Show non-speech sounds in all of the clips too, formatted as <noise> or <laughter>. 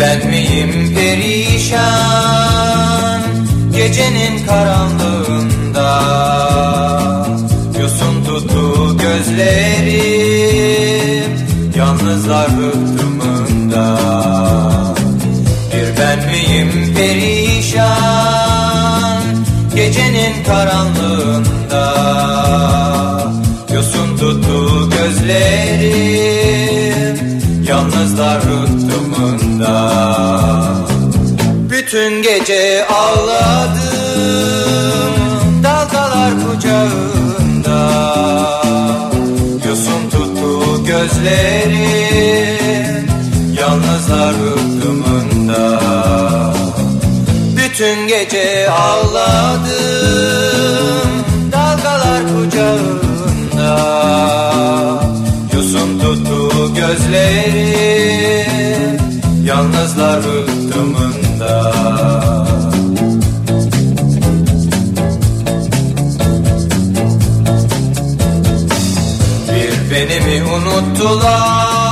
Ben miyim perişan Gecenin karanlığında? Yosun tuttu gözlerim Yalnızlar rıhtımında. Bir ben miyim perişan Gecenin karanlığında? Yosun tuttu gözlerim Yalnızlar rıhtımında Bütün gece ağladım Dalgalar kucağında. Yosun tuttu gözlerim Yalnızlar rıhtımında Bütün gece ağladım Dalgalar kucağında. Yosun tuttu gözlerim Yalnızlar rıhtımında Bir beni mi unuttular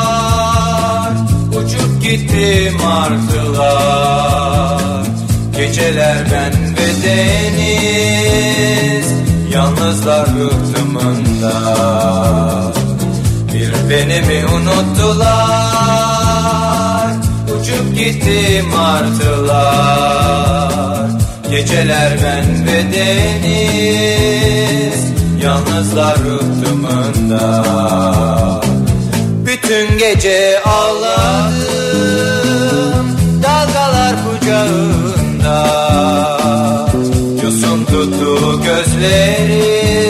Uçup gitti martılar Geceler ben ve deniz Yalnızlar rıhtımında Bir beni mi unuttular gitti martılar Geceler ben ve deniz Yalnızlar rıhtımında Bütün gece ağladım Dalgalar kucağında. Yosun tuttu gözlerim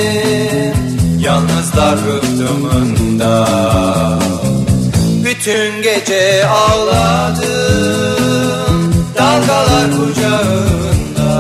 Yalnızlar rıhtımında Bütün gece ağladım Dalgalar kucağında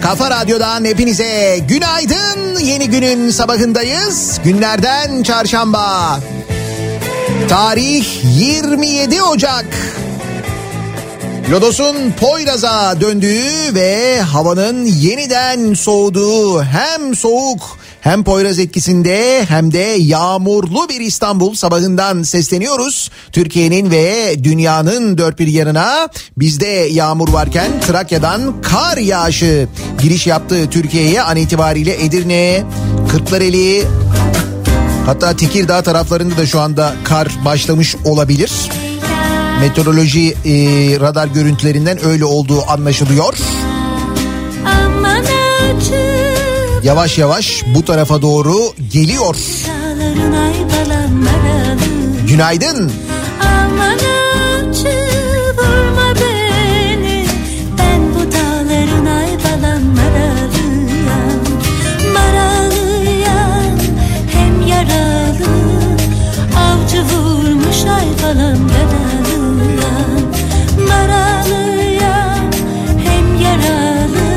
kafa radyodan hepinize günaydın. Yeni günün sabahındayız. Günlerden çarşamba. Tarih 27 Ocak. Lodos'un Poyraz'a döndüğü ve havanın yeniden soğuduğu hem soğuk hem Poyraz etkisinde hem de yağmurlu bir İstanbul sabahından sesleniyoruz. Türkiye'nin ve dünyanın dört bir yanına bizde yağmur varken Trakya'dan kar yağışı giriş yaptı Türkiye'ye an itibariyle Edirne, Kırklareli hatta Tekirdağ taraflarında da şu anda kar başlamış olabilir. Meteoroloji e, radar görüntülerinden öyle olduğu anlaşılıyor. Yavaş yavaş bu tarafa doğru geliyor. balanları Günaydın. vurmuş ay falan daralığına Maralıya hem yaralı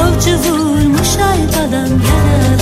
Avcı vurmuş ay falan yaralı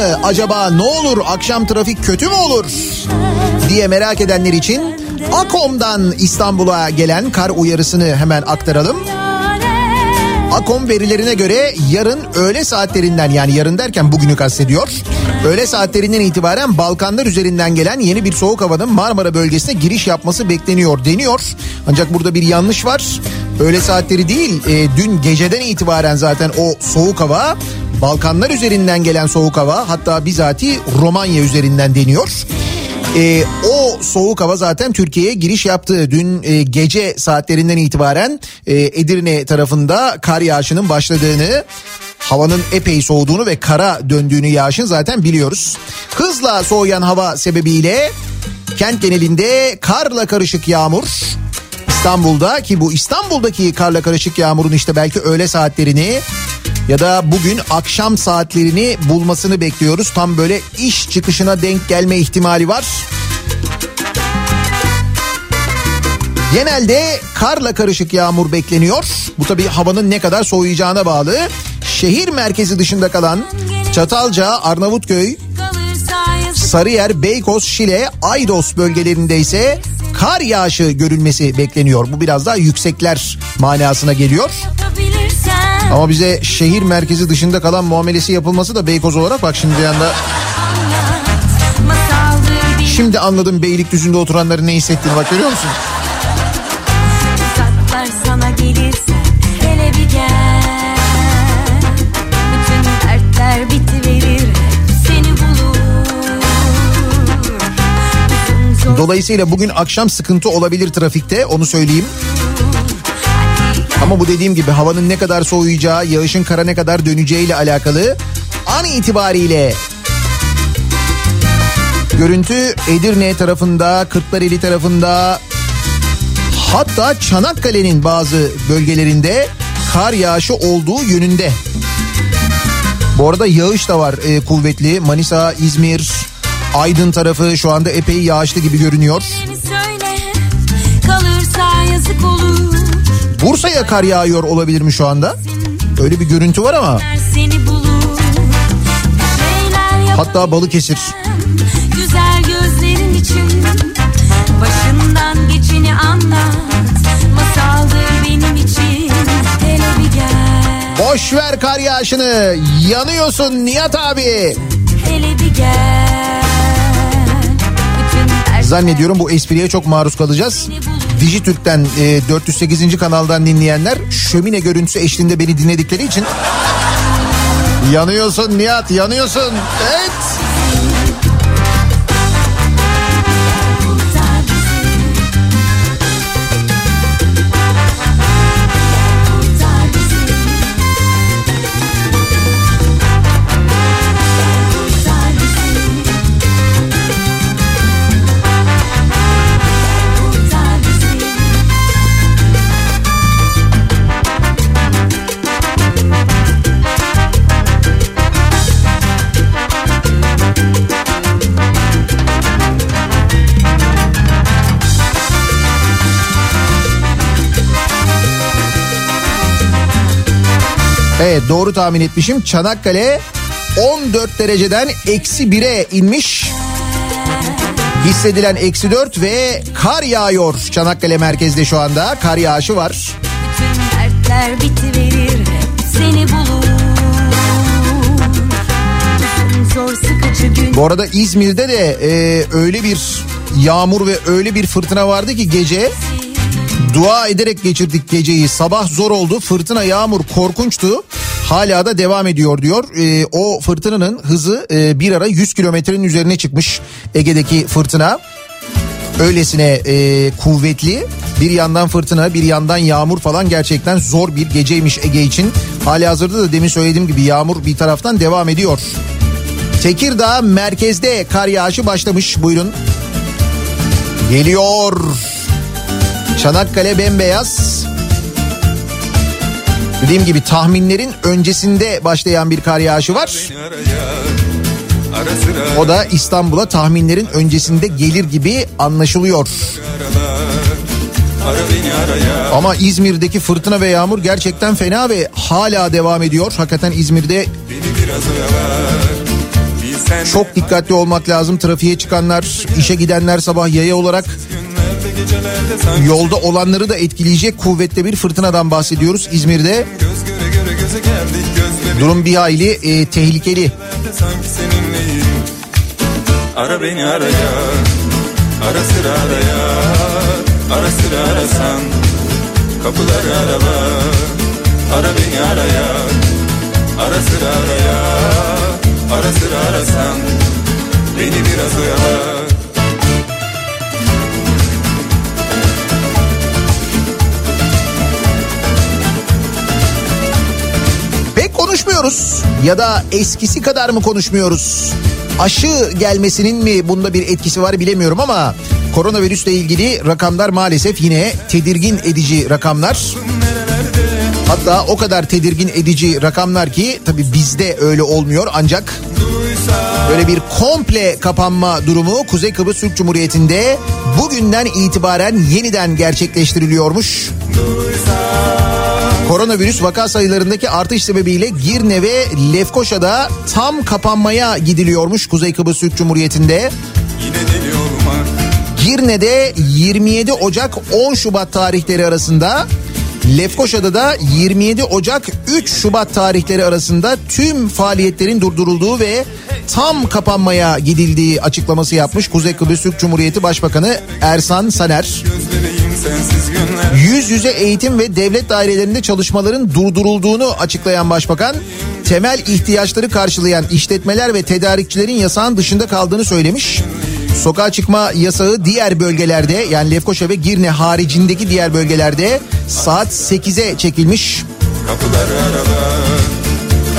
Acaba ne olur? Akşam trafik kötü mü olur? diye merak edenler için Akom'dan İstanbul'a gelen kar uyarısını hemen aktaralım. Akom verilerine göre yarın öğle saatlerinden yani yarın derken bugünü kastediyor. Öğle saatlerinden itibaren Balkanlar üzerinden gelen yeni bir soğuk havanın Marmara bölgesine giriş yapması bekleniyor deniyor. Ancak burada bir yanlış var. Öğle saatleri değil e, dün geceden itibaren zaten o soğuk hava Balkanlar üzerinden gelen soğuk hava hatta bizatihi Romanya üzerinden deniyor. E, o soğuk hava zaten Türkiye'ye giriş yaptı. Dün e, gece saatlerinden itibaren e, Edirne tarafında kar yağışının başladığını havanın epey soğuduğunu ve kara döndüğünü yağışın zaten biliyoruz. Hızla soğuyan hava sebebiyle kent genelinde karla karışık yağmur İstanbul'da ki bu İstanbul'daki karla karışık yağmurun işte belki öğle saatlerini ya da bugün akşam saatlerini bulmasını bekliyoruz. Tam böyle iş çıkışına denk gelme ihtimali var. Genelde karla karışık yağmur bekleniyor. Bu tabii havanın ne kadar soğuyacağına bağlı. Şehir merkezi dışında kalan Çatalca, Arnavutköy, Sarıyer, Beykoz, Şile, Aydos bölgelerinde ise kar yağışı görülmesi bekleniyor. Bu biraz daha yüksekler manasına geliyor. yapabilirsen <laughs> Ama bize şehir merkezi dışında kalan muamelesi yapılması da Beykoz olarak bak şimdi bir şimdi anladım Beylikdüzü'nde oturanların ne hissettiğini bak görüyor musun? Dolayısıyla bugün akşam sıkıntı olabilir trafikte onu söyleyeyim. Ama bu dediğim gibi havanın ne kadar soğuyacağı, yağışın kara ne kadar döneceğiyle alakalı an itibariyle görüntü Edirne tarafında, Kırklareli tarafında hatta Çanakkale'nin bazı bölgelerinde kar yağışı olduğu yönünde. Bu arada yağış da var e, kuvvetli. Manisa, İzmir, Aydın tarafı şu anda epey yağışlı gibi görünüyor. Söyle kalırsa yazık olur Bursa'ya kar yağıyor olabilir mi şu anda? Öyle bir görüntü var ama. Hatta Balıkesir. güzel gözlerin için Başından geçeni anlat Masaldır benim için Hele bir gel Boş ver kar yağışını. Yanıyorsun Nihat abi. Hele bir gel Zannediyorum bu espriye çok maruz kalacağız. Dijitürk'ten e, 408. kanaldan dinleyenler şömine görüntüsü eşliğinde beni dinledikleri için yanıyorsun Nihat yanıyorsun. Evet. Evet doğru tahmin etmişim. Çanakkale 14 dereceden eksi 1'e inmiş. Hissedilen eksi 4 ve kar yağıyor Çanakkale merkezde şu anda. Kar yağışı var. Bütün dertler bitiverir seni bulur Bu arada İzmir'de de e, öyle bir yağmur ve öyle bir fırtına vardı ki gece dua ederek geçirdik geceyi. Sabah zor oldu. Fırtına, yağmur korkunçtu. Hala da devam ediyor diyor. E, o fırtınanın hızı e, bir ara 100 kilometrenin üzerine çıkmış Ege'deki fırtına. Öylesine e, kuvvetli. Bir yandan fırtına, bir yandan yağmur falan gerçekten zor bir geceymiş Ege için. Hali hazırda da demin söylediğim gibi yağmur bir taraftan devam ediyor. Tekirdağ merkezde kar yağışı başlamış buyurun. Geliyor. Çanakkale bembeyaz. Dediğim gibi tahminlerin öncesinde başlayan bir kar yağışı var. O da İstanbul'a tahminlerin öncesinde gelir gibi anlaşılıyor. Ama İzmir'deki fırtına ve yağmur gerçekten fena ve hala devam ediyor. Hakikaten İzmir'de çok dikkatli olmak lazım. Trafiğe çıkanlar, işe gidenler sabah yaya olarak yolda olanları da etkileyecek kuvvetli bir fırtınadan bahsediyoruz. İzmir'de. Durum bir hayli e, tehlikeli. Ara beni araya Ara sıra araya Ara sıra arasan. Kapıları arala Ara beni araya Ara sıra araya Ara sıra arasan. Beni biraz oyalar Pek konuşmuyoruz ya da eskisi kadar mı konuşmuyoruz? Aşı gelmesinin mi bunda bir etkisi var bilemiyorum ama koronavirüsle ilgili rakamlar maalesef yine tedirgin edici rakamlar. Hatta o kadar tedirgin edici rakamlar ki tabii bizde öyle olmuyor ancak böyle bir komple kapanma durumu Kuzey Kıbrıs Türk Cumhuriyeti'nde bugünden itibaren yeniden gerçekleştiriliyormuş. Koronavirüs vaka sayılarındaki artış sebebiyle Girne ve Lefkoşa'da tam kapanmaya gidiliyormuş Kuzey Kıbrıs Türk Cumhuriyeti'nde. Girne'de 27 Ocak 10 Şubat tarihleri arasında Lefkoşa'da da 27 Ocak 3 Şubat tarihleri arasında tüm faaliyetlerin durdurulduğu ve tam kapanmaya gidildiği açıklaması yapmış Kuzey Kıbrıs Türk Cumhuriyeti Başbakanı Ersan Saner. Yüz yüze eğitim ve devlet dairelerinde çalışmaların durdurulduğunu açıklayan başbakan, temel ihtiyaçları karşılayan işletmeler ve tedarikçilerin yasağın dışında kaldığını söylemiş. Sokağa çıkma yasağı diğer bölgelerde yani Lefkoşa ve Girne haricindeki diğer bölgelerde saat 8'e çekilmiş. Kapıları arala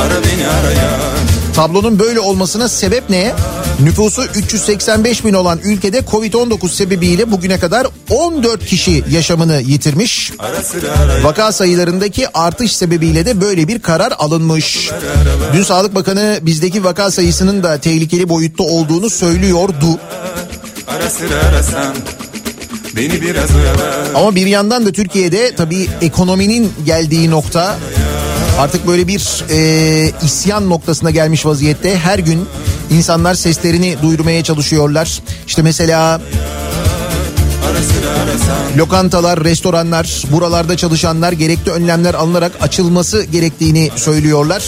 Ara beni araya Tablonun böyle olmasına sebep ne? Nüfusu 385 bin olan ülkede Covid-19 sebebiyle bugüne kadar 14 kişi yaşamını yitirmiş. Vaka sayılarındaki artış sebebiyle de böyle bir karar alınmış. Dün Sağlık Bakanı bizdeki vaka sayısının da tehlikeli boyutta olduğunu söylüyordu. Ara sıra arasan Beni biraz Ama bir yandan da Türkiye'de tabii ekonominin geldiği nokta artık böyle bir e, isyan noktasına gelmiş vaziyette. Her gün insanlar seslerini duyurmaya çalışıyorlar. İşte mesela lokantalar, restoranlar, buralarda çalışanlar gerekli önlemler alınarak açılması gerektiğini söylüyorlar.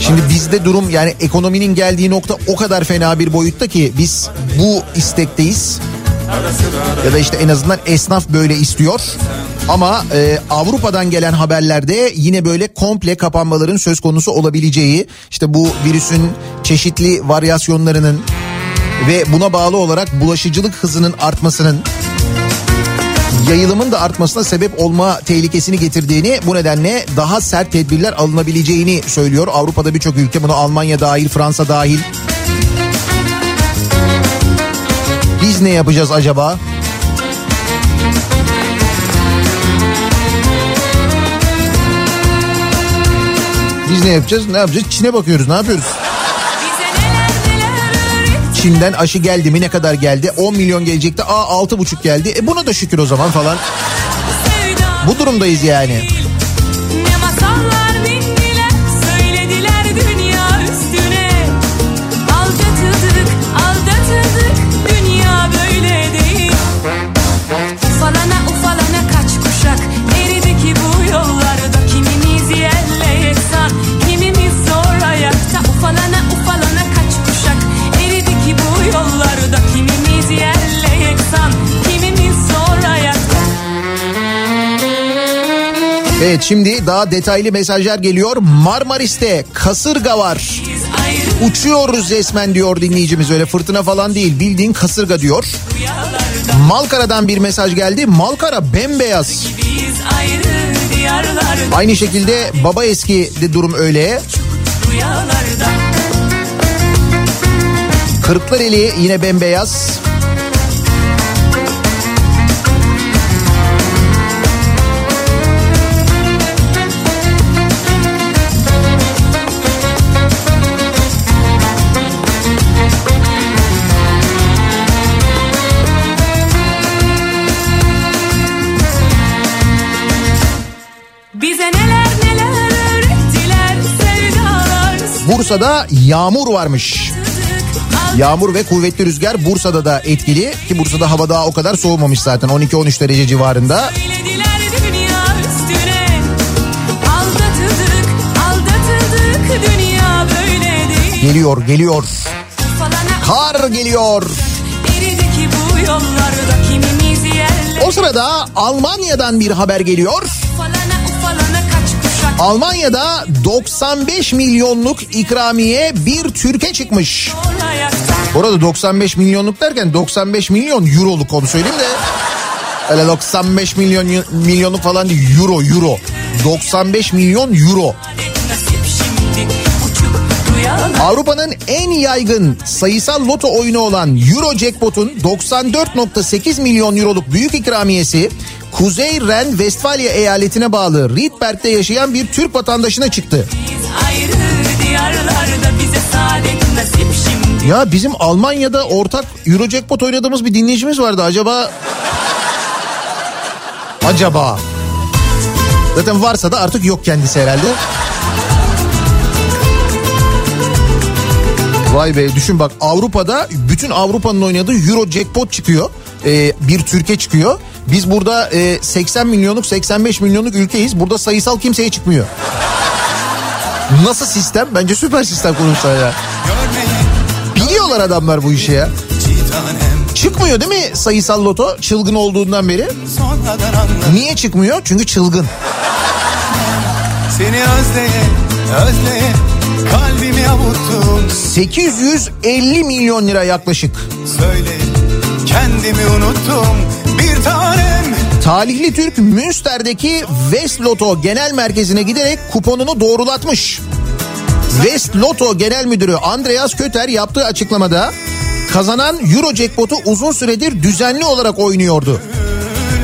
Şimdi bizde durum yani ekonominin geldiği nokta o kadar fena bir boyutta ki biz bu istekteyiz. Ya da işte en azından esnaf böyle istiyor. Ama e, Avrupa'dan gelen haberlerde yine böyle komple kapanmaların söz konusu olabileceği, işte bu virüsün çeşitli varyasyonlarının ve buna bağlı olarak bulaşıcılık hızının artmasının yayılımın da artmasına sebep olma tehlikesini getirdiğini bu nedenle daha sert tedbirler alınabileceğini söylüyor. Avrupa'da birçok ülke bunu Almanya dahil Fransa dahil. Biz ne yapacağız acaba? Biz ne yapacağız? Ne yapacağız? Çin'e bakıyoruz. Ne yapıyoruz? Çin'den aşı geldi mi? Ne kadar geldi? 10 milyon gelecekti. Aa 6,5 geldi. E buna da şükür o zaman falan. Bu durumdayız yani. Evet şimdi daha detaylı mesajlar geliyor. Marmaris'te kasırga var. Uçuyoruz resmen diyor dinleyicimiz öyle fırtına falan değil bildiğin kasırga diyor. Malkara'dan bir mesaj geldi. Malkara bembeyaz. Aynı şekilde baba eski de durum öyle. Kırklareli yine bembeyaz. Bursa'da yağmur varmış. Yağmur ve kuvvetli rüzgar Bursa'da da etkili ki Bursa'da hava daha o kadar soğumamış zaten 12-13 derece civarında. Geliyor geliyor kar geliyor. O sırada Almanya'dan bir haber geliyor. Almanya'da 95 milyonluk ikramiye bir Türkiye çıkmış. Orada 95 milyonluk derken 95 milyon euroluk onu söyleyeyim de. Öyle 95 milyon milyonluk falan değil euro euro. 95 milyon euro. Avrupa'nın en yaygın sayısal loto oyunu olan Euro Jackpot'un 94.8 milyon euroluk büyük ikramiyesi Kuzey Ren-Vestfalya eyaletine bağlı Riedberg'de yaşayan bir Türk vatandaşına çıktı. Ya bizim Almanya'da ortak Euro Jackpot oynadığımız bir dinleyicimiz vardı acaba... Acaba... Zaten varsa da artık yok kendisi herhalde. Vay be düşün bak Avrupa'da bütün Avrupa'nın oynadığı Euro Jackpot çıkıyor. Ee, bir Türkiye çıkıyor. Biz burada e, 80 milyonluk 85 milyonluk ülkeyiz. Burada sayısal kimseye çıkmıyor. Nasıl sistem? Bence süper sistem kurmuşlar ya. Biliyorlar adamlar bu işi ya. Çıkmıyor değil mi sayısal loto çılgın olduğundan beri? Niye çıkmıyor? Çünkü çılgın. Seni özleye özleye kalbimi avuttum 850 milyon lira yaklaşık. Söyle kendimi unuttum Talihli Türk Münster'deki West Loto Genel Merkezi'ne giderek kuponunu doğrulatmış. West Loto Genel Müdürü Andreas Köter yaptığı açıklamada kazanan Euro Jackpot'u uzun süredir düzenli olarak oynuyordu.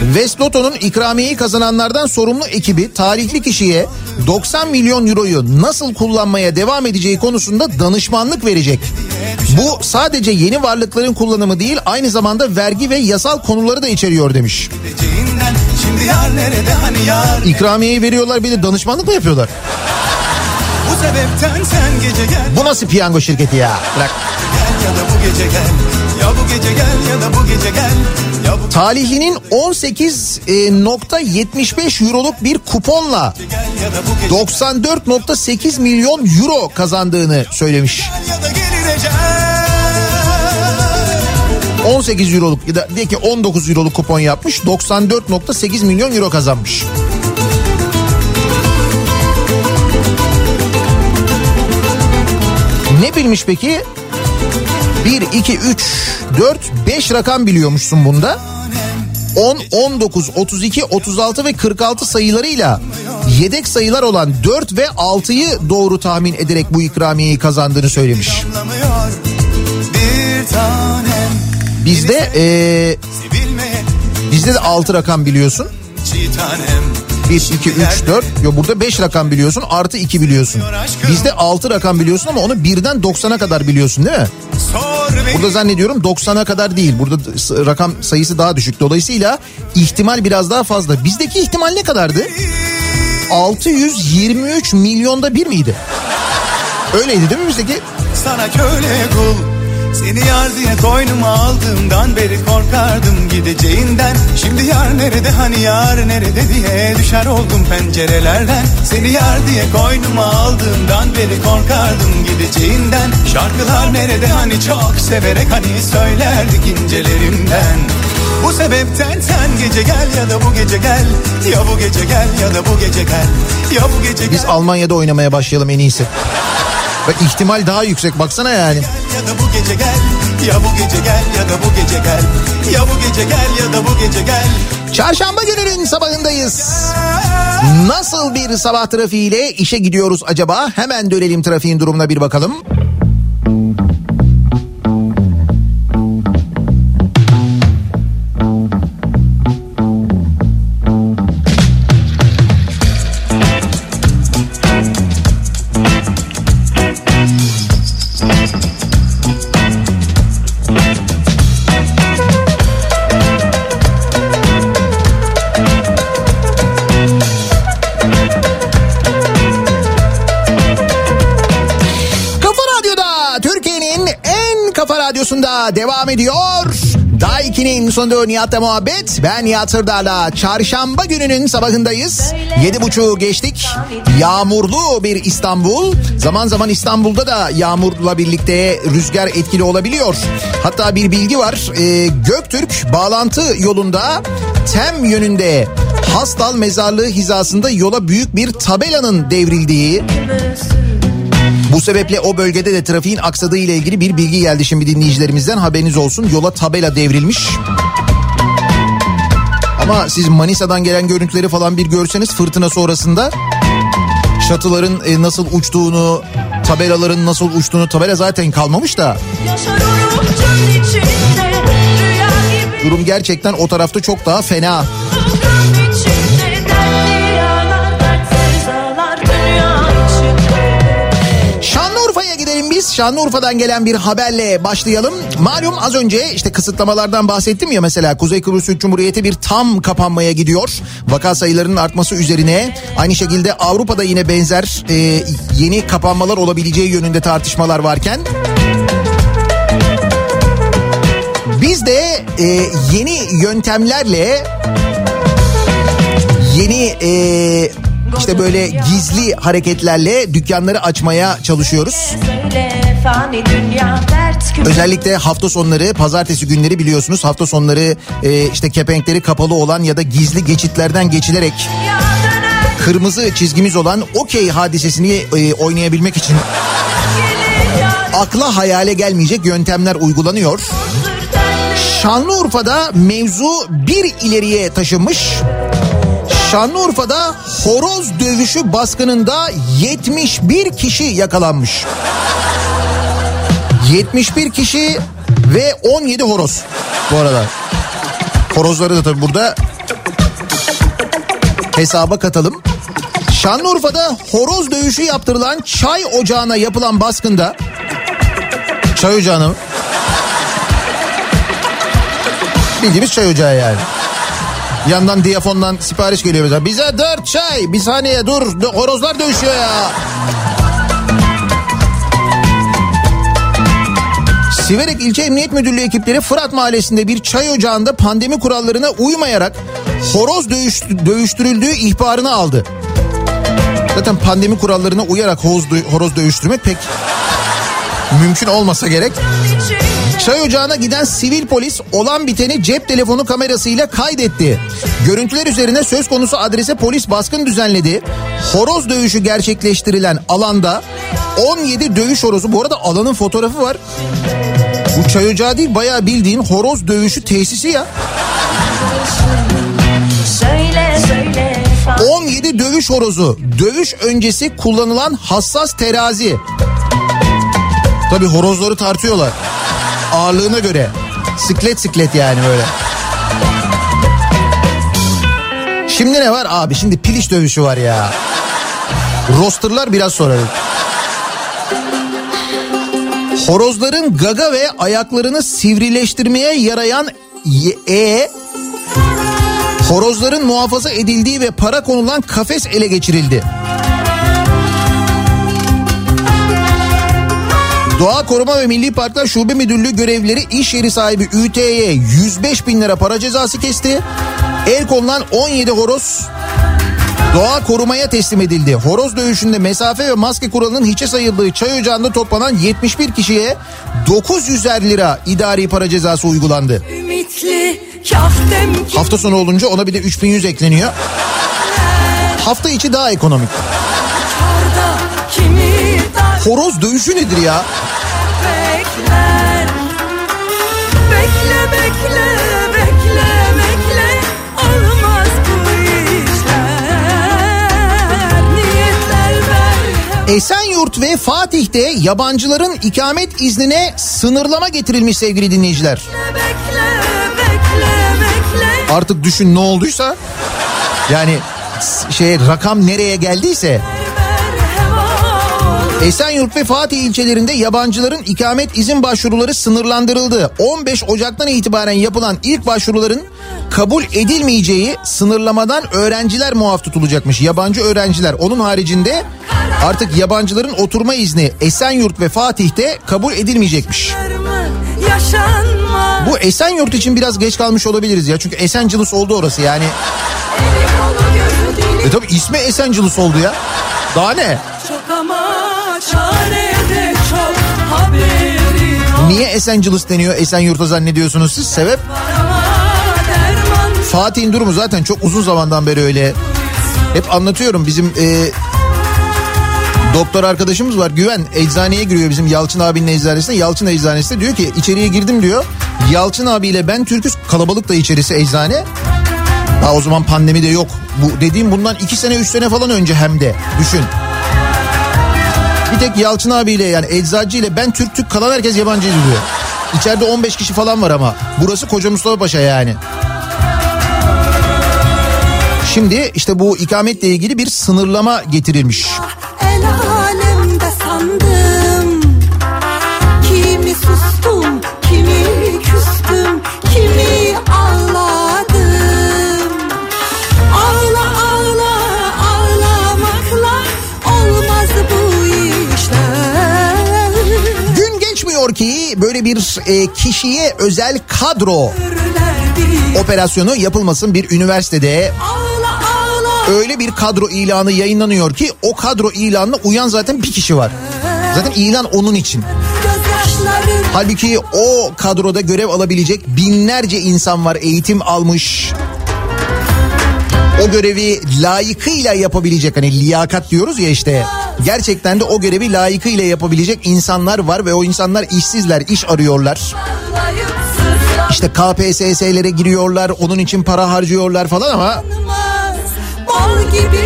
West Loto'nun ikramiyeyi kazananlardan sorumlu ekibi talihli kişiye 90 milyon euroyu nasıl kullanmaya devam edeceği konusunda danışmanlık verecek. Bu sadece yeni varlıkların kullanımı değil aynı zamanda vergi ve yasal konuları da içeriyor demiş. Hani İkramiyeyi veriyorlar bir de danışmanlık mı yapıyorlar? Bu Bu nasıl piyango şirketi ya? Bırak. Gel ya da bu gece gel Ya bu gece gel ya da bu gece gel Talihlinin 18.75 euroluk bir kuponla gece gel ya da bu gece 94.8 milyon euro kazandığını söylemiş. gel ya da gelineceğim 18 euroluk ya da de ki 19 euroluk kupon yapmış 94.8 milyon euro kazanmış. Ne bilmiş peki? 1, 2, 3, 4, 5 rakam biliyormuşsun bunda. 10, 19, 32, 36 ve 46 sayılarıyla yedek sayılar olan 4 ve 6'yı doğru tahmin ederek bu ikramiyeyi kazandığını söylemiş. Bizde Sevilmeye bizde de 6 rakam biliyorsun. çiğ tanem 1, 2, 3, 4. Yo burada 5 rakam biliyorsun artı 2 biliyorsun. Bizde 6 rakam biliyorsun ama onu birden 90'a kadar biliyorsun değil mi? Burada zannediyorum 90'a kadar değil. Burada rakam sayısı daha düşük. Dolayısıyla ihtimal biraz daha fazla. Bizdeki ihtimal ne kadardı? 623 milyonda bir miydi? Öyleydi değil mi bizdeki? sana köle kul Seni yar diye koynuma aldığımdan beri korkardım gideceğinden. Şimdi yar nerede hani yar nerede diye düşer oldum pencerelerden. Seni yar diye koynuma aldığımdan beri korkardım gideceğinden. Şarkılar nerede hani çok severek hani söylerdik incelerimden. Bu sebepten sen gece gel ya da bu gece gel. Ya bu gece gel ya da bu gece gel. Ya bu gece gel. Biz Almanya'da oynamaya başlayalım en iyisi. Ve ihtimal daha yüksek baksana yani. ya da bu gece gel Ya bu gece gel ya da bu gece gel Ya bu gece gel ya da bu gece gel Çarşamba gününün sabahındayız. Nasıl bir sabah trafiğiyle işe gidiyoruz acaba? Hemen dönelim trafiğin durumuna bir bakalım. Devam ediyor. Daiki'nin sonunda Nihat'la muhabbet. Ben Nihat Sırdar'la çarşamba gününün sabahındayız. Yedi buçuğu geçtik. Yağmurlu bir İstanbul. Zaman zaman İstanbul'da da yağmurla birlikte rüzgar etkili olabiliyor. Hatta bir bilgi var. Ee, Göktürk bağlantı yolunda Tem yönünde Hastal mezarlığı hizasında yola büyük bir tabelanın devrildiği bu sebeple o bölgede de trafiğin aksadığı ile ilgili bir bilgi geldi şimdi dinleyicilerimizden haberiniz olsun. Yola tabela devrilmiş. Ama siz Manisa'dan gelen görüntüleri falan bir görseniz fırtına sonrasında çatıların e, nasıl uçtuğunu, tabelaların nasıl uçtuğunu tabela zaten kalmamış da durum gerçekten o tarafta çok daha fena. Şanlıurfa'dan gelen bir haberle başlayalım. Malum az önce işte kısıtlamalardan bahsettim ya mesela Kuzey Kıbrıs Türk Cumhuriyeti bir tam kapanmaya gidiyor. Vaka sayılarının artması üzerine aynı şekilde Avrupa'da yine benzer e, yeni kapanmalar olabileceği yönünde tartışmalar varken biz de e, yeni yöntemlerle yeni e, işte böyle gizli hareketlerle dükkanları açmaya çalışıyoruz. Söyle fani dünya dert küpe Özellikle hafta sonları, pazartesi günleri biliyorsunuz hafta sonları e, işte kepenkleri kapalı olan ya da gizli geçitlerden geçilerek kırmızı çizgimiz olan okey hadisesini e, oynayabilmek için akla hayale gelmeyecek yöntemler uygulanıyor. Şanlıurfa'da mevzu bir ileriye taşınmış. Şanlıurfa'da horoz dövüşü baskınında 71 kişi yakalanmış. 71 kişi ve 17 horoz bu arada. Horozları da tabii burada hesaba katalım. Şanlıurfa'da horoz dövüşü yaptırılan çay ocağına yapılan baskında çay ocağına? Bildiğimiz çay ocağı yani. Yandan diyafondan sipariş geliyor mesela. Bize dört çay. Bir saniye dur. Horozlar dövüşüyor ya. Siverek İlçe Emniyet Müdürlüğü ekipleri Fırat Mahallesi'nde bir çay ocağında pandemi kurallarına uymayarak horoz dövüş, dövüştürüldüğü ihbarını aldı. Zaten pandemi kurallarına uyarak horoz, horoz dövüştürmek pek mümkün olmasa gerek. Çay ocağına giden sivil polis olan biteni cep telefonu kamerasıyla kaydetti. Görüntüler üzerine söz konusu adrese polis baskın düzenledi. Horoz dövüşü gerçekleştirilen alanda 17 dövüş horozu. Bu arada alanın fotoğrafı var. Bu çay ocağı değil bayağı bildiğin horoz dövüşü tesisi ya. Söyle söyle fani 17 dövüş horozu. Dövüş öncesi kullanılan hassas terazi. Tabi horozları tartıyorlar. Ağırlığına göre. Siklet siklet yani böyle. Şimdi ne var abi? Şimdi piliç dövüşü var ya. Rosterlar biraz sonra. Horozların gaga ve ayaklarını sivrileştirmeye yarayan e Horozların muhafaza edildiği ve para konulan kafes ele geçirildi. Doğa Koruma ve Milli Parklar Şube Müdürlüğü görevlileri iş yeri sahibi ÜT'ye 105 bin lira para cezası kesti. El konulan 17 horoz doğa korumaya teslim edildi. Horoz dövüşünde mesafe ve maske kuralının hiçe sayıldığı çay ocağında toplanan 71 kişiye 900'er lira idari para cezası uygulandı. Ümitli Hafta sonu olunca ona bir de 3100 ekleniyor. Hafta içi daha ekonomik. Horoz dövüşü nedir ya? bekler Bekle bekle bekle Esenyurt ve Fatih'te yabancıların ikamet iznine sınırlama getirilmiş sevgili dinleyiciler. Bekle bekle bekle Artık düşün ne olduysa yani şey rakam nereye geldiyse Esenyurt ve Fatih ilçelerinde yabancıların ikamet izin başvuruları sınırlandırıldı. 15 Ocak'tan itibaren yapılan ilk başvuruların kabul edilmeyeceği sınırlamadan öğrenciler muaf tutulacakmış. Yabancı öğrenciler. Onun haricinde artık yabancıların oturma izni Esenyurt ve Fatih'te kabul edilmeyecekmiş. Bu Esenyurt için biraz geç kalmış olabiliriz ya. Çünkü Esenciles oldu orası yani. E tabi ismi Esenciles oldu ya. Daha ne? çok ama çare de çok haberi Niye Esenciles deniyor Esenyurt'a zannediyorsunuz siz? Sebep? ama derman Fatih'in durumu zaten çok uzun zamandan beri öyle. Hep anlatıyorum bizim e, doktor arkadaşımız var Güven eczaneye giriyor bizim Yalçın abinin eczanesine. Yalçın eczanesinde diyor ki içeriye girdim diyor. Yalçın abiyle ben Türküz kalabalık da içerisi eczane. Daha o zaman pandemi de yok. Bu dediğim bundan iki sene üç sene falan önce hem de düşün. Bir tek Yalçın abiyle yani eczacı ile ben Türk Türk kalan herkes yabancı diyor. İçeride 15 kişi falan var ama. Burası Koca Mustafa Paşa yani. Şimdi işte bu ikametle ilgili bir sınırlama getirilmiş. El alemde sandım Kimi sustum, kimi küstüm Kimi ağladım Ağla ağla ağlamakla Olmaz bu işler Gün geçmiyor ki böyle bir e, kişiye özel kadro operasyonu yapılmasın bir üniversitede. Ağla Öyle bir kadro ilanı yayınlanıyor ki o kadro ilanına uyan zaten bir kişi var. Zaten ilan onun için. Halbuki o kadroda görev alabilecek binlerce insan var eğitim almış. O görevi layıkıyla yapabilecek hani liyakat diyoruz ya işte. Gerçekten de o görevi layıkıyla yapabilecek insanlar var ve o insanlar işsizler, iş arıyorlar. İşte KPSS'lere giriyorlar, onun için para harcıyorlar falan ama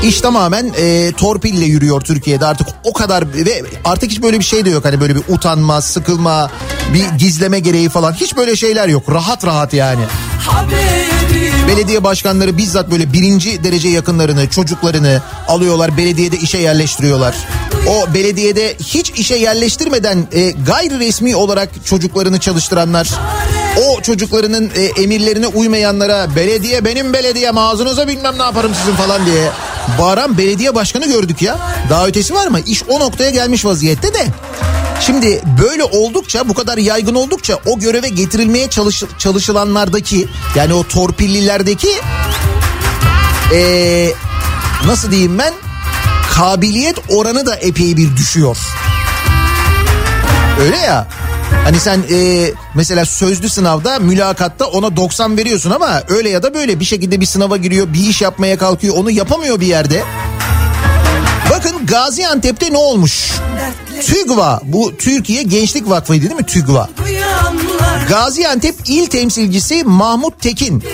iş tamamen e, torpille yürüyor Türkiye'de artık o kadar ve artık hiç böyle bir şey de yok hani böyle bir utanma, sıkılma, bir gizleme gereği falan hiç böyle şeyler yok. Rahat rahat yani. haberim Belediye başkanları bizzat böyle birinci derece yakınlarını, çocuklarını alıyorlar belediyede işe yerleştiriyorlar. O belediyede hiç işe yerleştirmeden e, gayri resmi olarak çocuklarını çalıştıranlar, o çocuklarının e, emirlerine uymayanlara belediye benim belediyem ağzınıza bilmem ne yaparım sizin falan diye bağıran belediye başkanı gördük ya. Daha ötesi var mı? İş o noktaya gelmiş vaziyette de. Şimdi böyle oldukça bu kadar yaygın oldukça o göreve getirilmeye çalış, çalışılanlardaki yani o torpillilerdeki ee, nasıl diyeyim ben kabiliyet oranı da epey bir düşüyor. Öyle ya. Hani sen e, mesela sözlü sınavda mülakatta ona 90 veriyorsun ama öyle ya da böyle bir şekilde bir sınava giriyor bir iş yapmaya kalkıyor onu yapamıyor bir yerde. Bakın Gaziantep'te ne olmuş? TÜGVA bu Türkiye Gençlik Vakfı'ydı değil mi TÜGVA? Gaziantep İl Temsilcisi Mahmut Tekin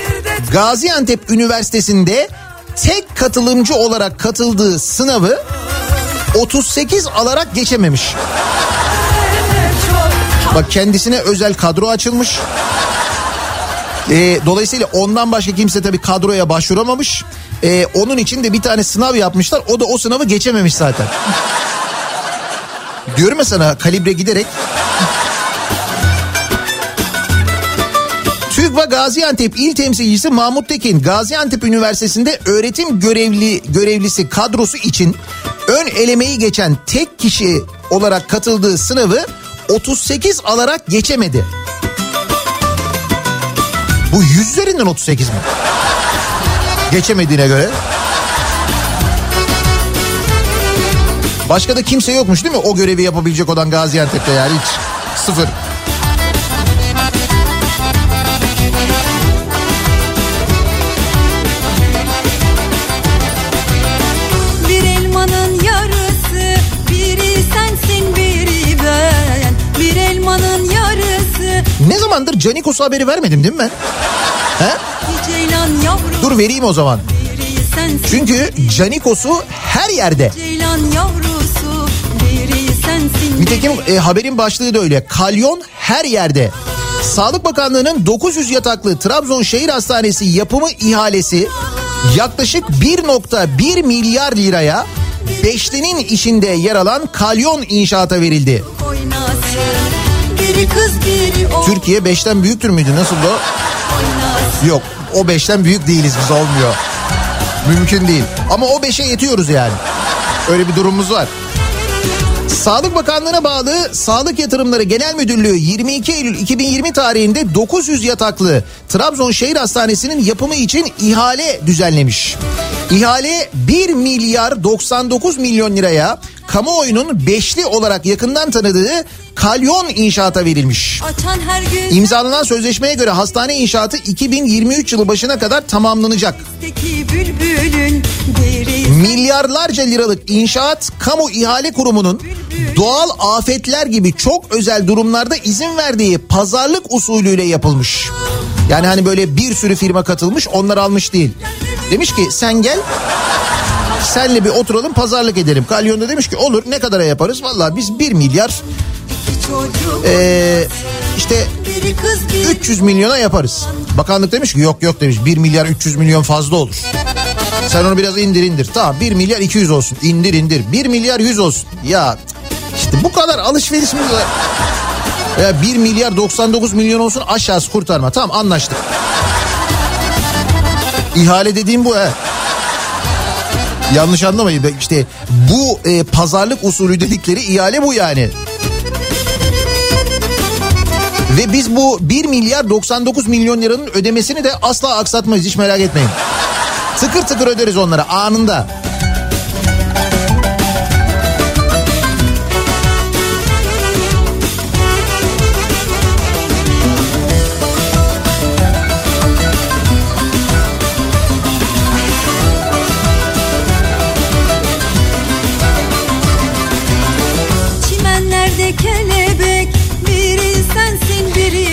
Gaziantep Üniversitesi'nde tek katılımcı olarak katıldığı sınavı 38 alarak geçememiş. Bak kendisine özel kadro açılmış. Ee, dolayısıyla ondan başka kimse tabii kadroya başvuramamış. Ee, onun için de bir tane sınav yapmışlar. O da o sınavı geçememiş zaten. Diyorum ya sana kalibre giderek TÜGVA Gaziantep İl Temsilcisi Mahmut Tekin Gaziantep Üniversitesi'nde öğretim görevli görevlisi kadrosu için ön elemeyi geçen tek kişi olarak katıldığı sınavı 38 alarak geçemedi. Bu 100 üzerinden 38 mi? geçemediğine göre. Başka da kimse yokmuş değil mi? O görevi yapabilecek olan Gaziantep'te yani hiç sıfır. Ne zamandır Canikos'a haberi vermedim değil mi ben? He? Dur vereyim o zaman. Çünkü Canikos'u her yerde. Nitekim e, haberin başlığı da öyle. Kalyon her yerde. Sağlık Bakanlığı'nın 900 yataklı Trabzon Şehir Hastanesi yapımı ihalesi yaklaşık 1.1 milyar liraya Beşli'nin içinde yer alan kalyon inşaata verildi. Türkiye 5'ten büyüktür müydü? Nasıl o? Yok o 5'ten büyük değiliz biz olmuyor. Mümkün değil. Ama o 5'e yetiyoruz yani. Öyle bir durumumuz var. Sağlık Bakanlığı'na bağlı Sağlık Yatırımları Genel Müdürlüğü 22 Eylül 2020 tarihinde 900 yataklı Trabzon Şehir Hastanesi'nin yapımı için ihale düzenlemiş. İhale 1 milyar 99 milyon liraya kamuoyunun beşli olarak yakından tanıdığı kalyon inşaata verilmiş. İmzalanan sözleşmeye göre hastane inşaatı 2023 yılı başına kadar tamamlanacak. Milyarlarca liralık inşaat kamu ihale kurumunun doğal afetler gibi çok özel durumlarda izin verdiği pazarlık usulüyle yapılmış. Yani hani böyle bir sürü firma katılmış onlar almış değil. Demiş ki sen gel senle bir oturalım pazarlık edelim. Kalyon da demiş ki olur ne kadara yaparız? Valla biz 1 milyar ee, işte biri kız biri 300 milyona yaparız. Bakanlık demiş ki yok yok demiş 1 milyar 300 milyon fazla olur. Sen onu biraz indir indir. Tamam 1 milyar 200 olsun. İndir indir. 1 milyar 100 olsun. Ya işte bu kadar alışveriş mi? Ya 1 milyar 99 milyon olsun aşağısı kurtarma. Tamam anlaştık. İhale dediğim bu he. Yanlış anlamayın. İşte bu e, pazarlık usulü dedikleri ihale bu yani. Ve biz bu 1 milyar 99 milyon liranın ödemesini de asla aksatmayız hiç merak etmeyin. Tıkır tıkır öderiz onlara anında.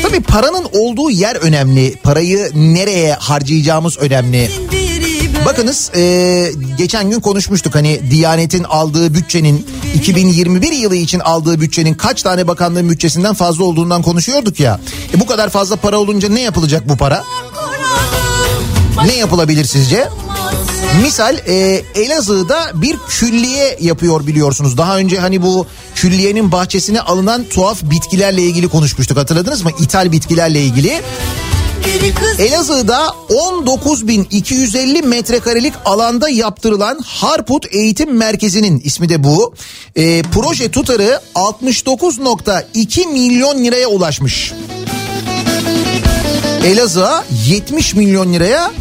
Tabii paranın olduğu yer önemli. Parayı nereye harcayacağımız önemli. Bakınız e, geçen gün konuşmuştuk hani Diyanet'in aldığı bütçenin 2021 yılı için aldığı bütçenin kaç tane bakanlığın bütçesinden fazla olduğundan konuşuyorduk ya. E, bu kadar fazla para olunca ne yapılacak bu para? Ne yapılabilir sizce? Misal e, Elazığ'da bir külliye yapıyor biliyorsunuz. Daha önce hani bu külliyenin bahçesine alınan tuhaf bitkilerle ilgili konuşmuştuk hatırladınız mı? İthal bitkilerle ilgili. Elazığ'da 19.250 metrekarelik alanda yaptırılan Harput Eğitim Merkezi'nin ismi de bu. E, proje tutarı 69.2 milyon liraya ulaşmış. Elazığ'a 70 milyon liraya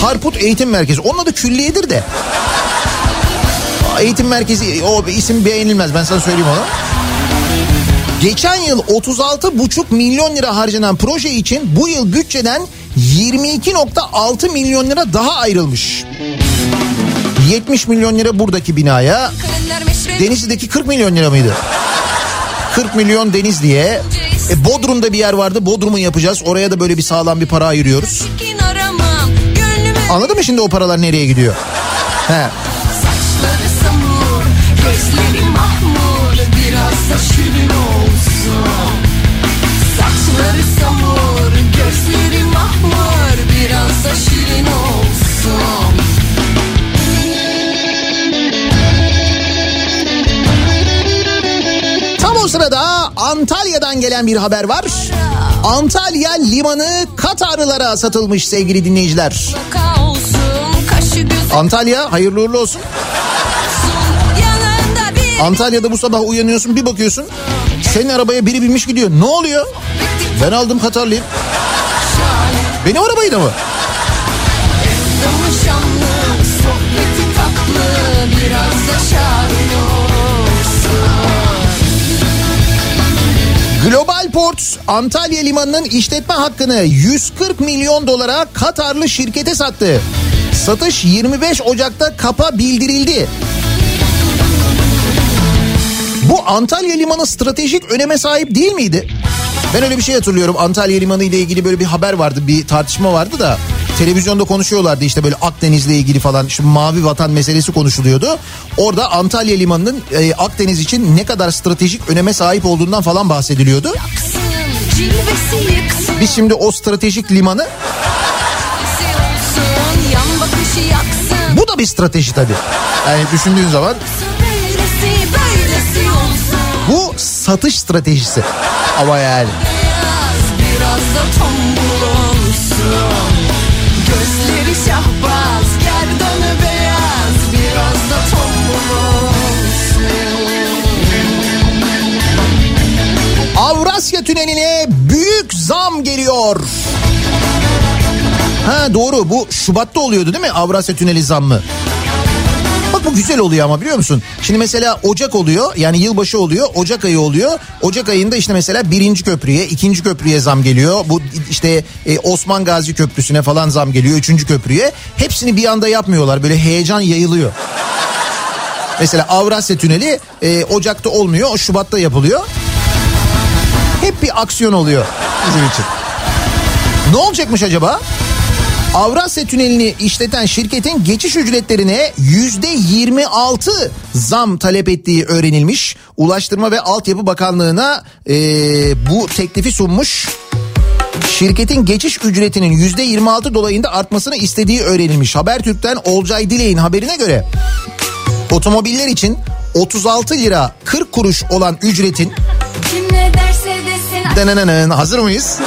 Harput Eğitim Merkezi. Onun adı külliyedir de. Eğitim merkezi o isim beğenilmez ben sana söyleyeyim onu. Geçen yıl 36,5 milyon lira harcanan proje için bu yıl bütçeden 22.6 milyon lira daha ayrılmış. 70 milyon lira buradaki binaya. Denizli'deki 40 milyon lira mıydı? 40 milyon Denizli'ye. E Bodrum'da bir yer vardı. Bodrum'u yapacağız. Oraya da böyle bir sağlam bir para ayırıyoruz. Anladın mı şimdi o paralar nereye gidiyor? He. O sırada Antalya'dan gelen bir haber var. Antalya limanı Katarlılara satılmış sevgili dinleyiciler. Antalya hayırlı uğurlu olsun. Antalya'da bu sabah uyanıyorsun bir bakıyorsun. Senin arabaya biri binmiş gidiyor. Ne oluyor? Ben aldım Katarlıyım. Benim arabayı mı? Biraz da şahin Global Ports Antalya Limanı'nın işletme hakkını 140 milyon dolara Katarlı şirkete sattı. Satış 25 Ocak'ta kapa bildirildi. Bu Antalya Limanı stratejik öneme sahip değil miydi? Ben öyle bir şey hatırlıyorum. Antalya Limanı ile ilgili böyle bir haber vardı, bir tartışma vardı da televizyonda konuşuyorlardı işte böyle Akdeniz'le ilgili falan şu mavi vatan meselesi konuşuluyordu. Orada Antalya Limanı'nın e, Akdeniz için ne kadar stratejik öneme sahip olduğundan falan bahsediliyordu. Yaksın. Biz şimdi o stratejik limanı bu da bir strateji tabii. Yani düşündüğün zaman Böylesi, böylesi bu satış stratejisi. Ama yani. Geliyor. Ha doğru bu Şubat'ta oluyordu değil mi Avrasya Tüneli zammı? Bak bu güzel oluyor ama biliyor musun? Şimdi mesela Ocak oluyor yani yılbaşı oluyor Ocak ayı oluyor. Ocak ayında işte mesela birinci köprüye ikinci köprüye zam geliyor. Bu işte e, Osman Gazi Köprüsü'ne falan zam geliyor üçüncü köprüye. Hepsini bir anda yapmıyorlar böyle heyecan yayılıyor. Mesela Avrasya Tüneli e, Ocak'ta olmuyor o Şubat'ta yapılıyor. Hep bir aksiyon oluyor bizim için. Ne olacakmış acaba? Avrasya Tüneli'ni işleten şirketin geçiş ücretlerine yüzde 26 zam talep ettiği öğrenilmiş. Ulaştırma ve Altyapı Bakanlığı'na e, bu teklifi sunmuş. Şirketin geçiş ücretinin yüzde 26 dolayında artmasını istediği öğrenilmiş. Habertürk'ten Olcay Dilek'in haberine göre otomobiller için 36 lira 40 kuruş olan ücretin desin. Hazır mıyız?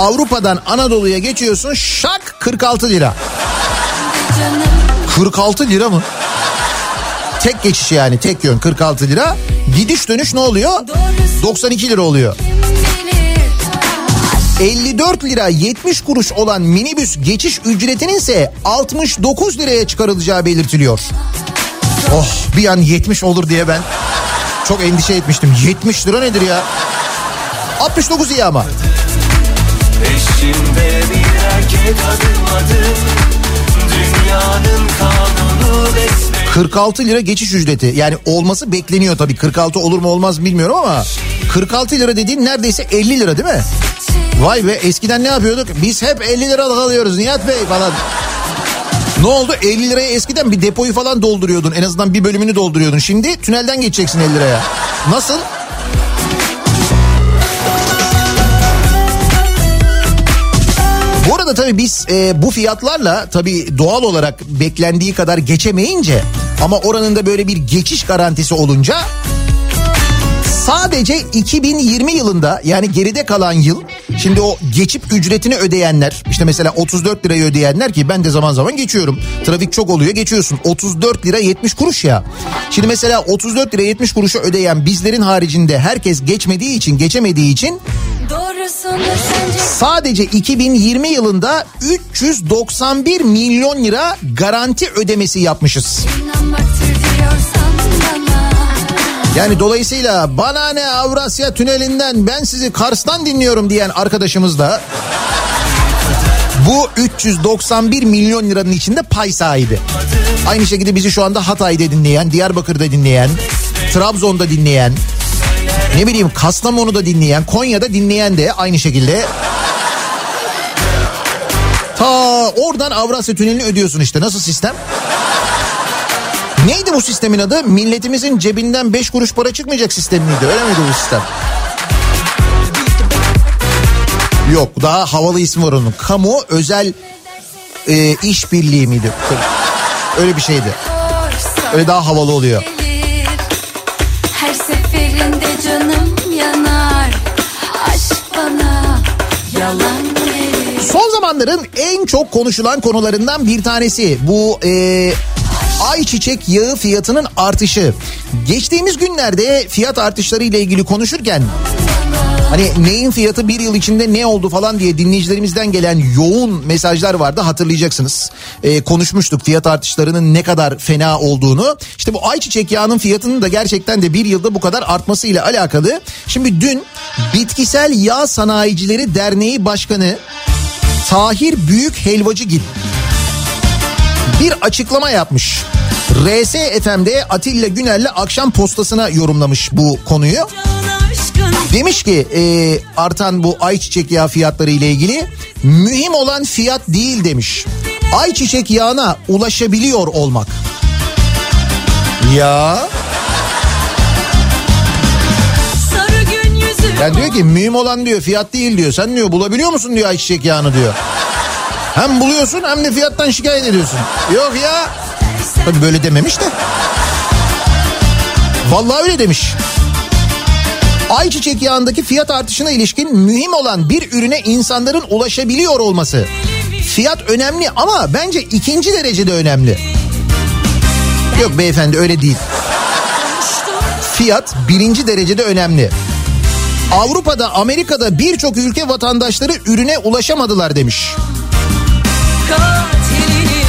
Avrupa'dan Anadolu'ya geçiyorsun şak 46 lira. canım 46 lira mı? Tek geçiş yani tek yön 46 lira. Gidiş dönüş ne oluyor? doğrusu 92 lira oluyor. bilir. 54 lira 70 kuruş olan minibüs geçiş ücretinin ise 69 liraya çıkarılacağı belirtiliyor. Oh bir an 70 olur diye ben çok endişe etmiştim. 70 lira nedir ya? 69 iyi ama. Peşimde bir erkek adım Dünyanın kanunu besbelli 46 lira geçiş ücreti. Yani olması bekleniyor tabii. 46 olur mu olmaz bilmiyorum ama 46 lira dediğin neredeyse 50 lira değil mi? Vay be eskiden ne yapıyorduk? Biz hep 50 lira alıyoruz Nihat Bey falan. Ne oldu? 50 liraya eskiden bir depoyu falan dolduruyordun. En azından bir bölümünü dolduruyordun. Şimdi tünelden geçeceksin 50 liraya. Nasıl? Bu arada tabii biz e, bu fiyatlarla tabii doğal olarak beklendiği kadar geçemeyince ama oranın da böyle bir geçiş garantisi olunca sadece 2020 yılında yani geride kalan yıl şimdi o geçip ücretini ödeyenler işte mesela 34 lirayı ödeyenler ki ben de zaman zaman geçiyorum. Trafik çok oluyor geçiyorsun 34 lira 70 kuruş ya. Şimdi mesela 34 lira 70 kuruşu ödeyen bizlerin haricinde herkes geçmediği için geçemediği için Sadece 2020 yılında 391 milyon lira garanti ödemesi yapmışız. Yani dolayısıyla bana ne Avrasya Tüneli'nden ben sizi Kars'tan dinliyorum diyen arkadaşımız da bu 391 milyon liranın içinde pay sahibi. Aynı şekilde bizi şu anda Hatay'da dinleyen, Diyarbakır'da dinleyen, Trabzon'da dinleyen, ne bileyim Kastamonu'da dinleyen, Konya'da dinleyen de aynı şekilde Ta oradan Avrasya Tüneli'ni ödüyorsun işte. Nasıl sistem? Neydi bu sistemin adı? Milletimizin cebinden 5 kuruş para çıkmayacak sistem miydi? Öyle miydi bu sistem? Yok daha havalı ismi var onun. Kamu özel e, işbirliği miydi? Öyle bir şeydi. Öyle daha havalı oluyor. Zamanların en çok konuşulan konularından bir tanesi bu e, ayçiçek yağı fiyatının artışı. Geçtiğimiz günlerde fiyat artışları ile ilgili konuşurken hani neyin fiyatı bir yıl içinde ne oldu falan diye dinleyicilerimizden gelen yoğun mesajlar vardı hatırlayacaksınız. E, konuşmuştuk fiyat artışlarının ne kadar fena olduğunu. İşte bu ayçiçek yağının fiyatının da gerçekten de bir yılda bu kadar artması ile alakalı. Şimdi dün Bitkisel Yağ Sanayicileri Derneği Başkanı Tahir Büyük Helvacıgil bir açıklama yapmış. RS FM'de Atilla Güner'le akşam postasına yorumlamış bu konuyu. Demiş ki e, artan bu ayçiçek yağı fiyatları ile ilgili mühim olan fiyat değil demiş. Ayçiçek yağına ulaşabiliyor olmak. Ya yani diyor ki mühim olan diyor fiyat değil diyor. Sen diyor bulabiliyor musun diyor ayçiçek yağını diyor. Hem buluyorsun hem de fiyattan şikayet ediyorsun. Yok ya. Tabii böyle dememiş de. Vallahi öyle demiş. Ayçiçek yağındaki fiyat artışına ilişkin mühim olan bir ürüne insanların ulaşabiliyor olması. Fiyat önemli ama bence ikinci derecede önemli. Yok beyefendi öyle değil. Fiyat birinci derecede önemli. Avrupa'da, Amerika'da birçok ülke vatandaşları ürüne ulaşamadılar demiş.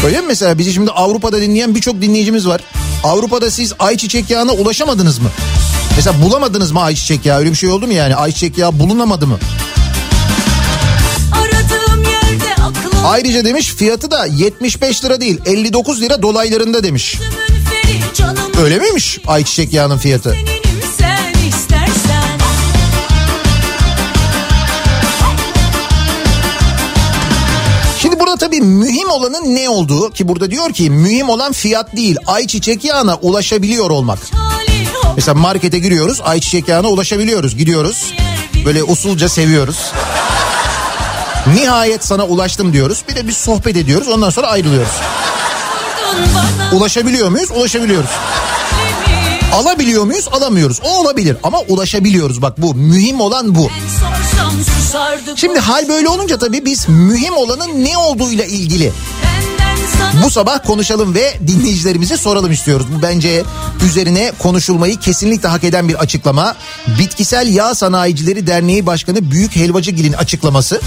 Öyle mi mesela bizi şimdi Avrupa'da dinleyen birçok dinleyicimiz var. Avrupa'da siz ayçiçek yağına ulaşamadınız mı? Mesela bulamadınız mı ayçiçek yağı? Öyle bir şey oldu mu yani? Ayçiçek yağı bulunamadı mı? aklım Ayrıca demiş fiyatı da 75 lira değil 59 lira dolaylarında demiş. Öyle miymiş ayçiçek yağının fiyatı? seninim Mühim olanın ne olduğu ki burada diyor ki mühim olan fiyat değil ayçiçek yağına ulaşabiliyor olmak. Mesela markete giriyoruz ayçiçek yağına ulaşabiliyoruz gidiyoruz böyle usulca seviyoruz. Nihayet sana ulaştım diyoruz bir de biz sohbet ediyoruz ondan sonra ayrılıyoruz. Ulaşabiliyor muyuz? Ulaşabiliyoruz. Alabiliyor muyuz? Alamıyoruz. O olabilir ama ulaşabiliyoruz bak bu mühim olan bu. Şimdi hal böyle olunca tabii biz mühim olanın ne olduğuyla ilgili bu sabah konuşalım ve dinleyicilerimize soralım istiyoruz. Bu bence üzerine konuşulmayı kesinlikle hak eden bir açıklama. Bitkisel Yağ Sanayicileri Derneği Başkanı Büyük Helvacıgil'in açıklaması.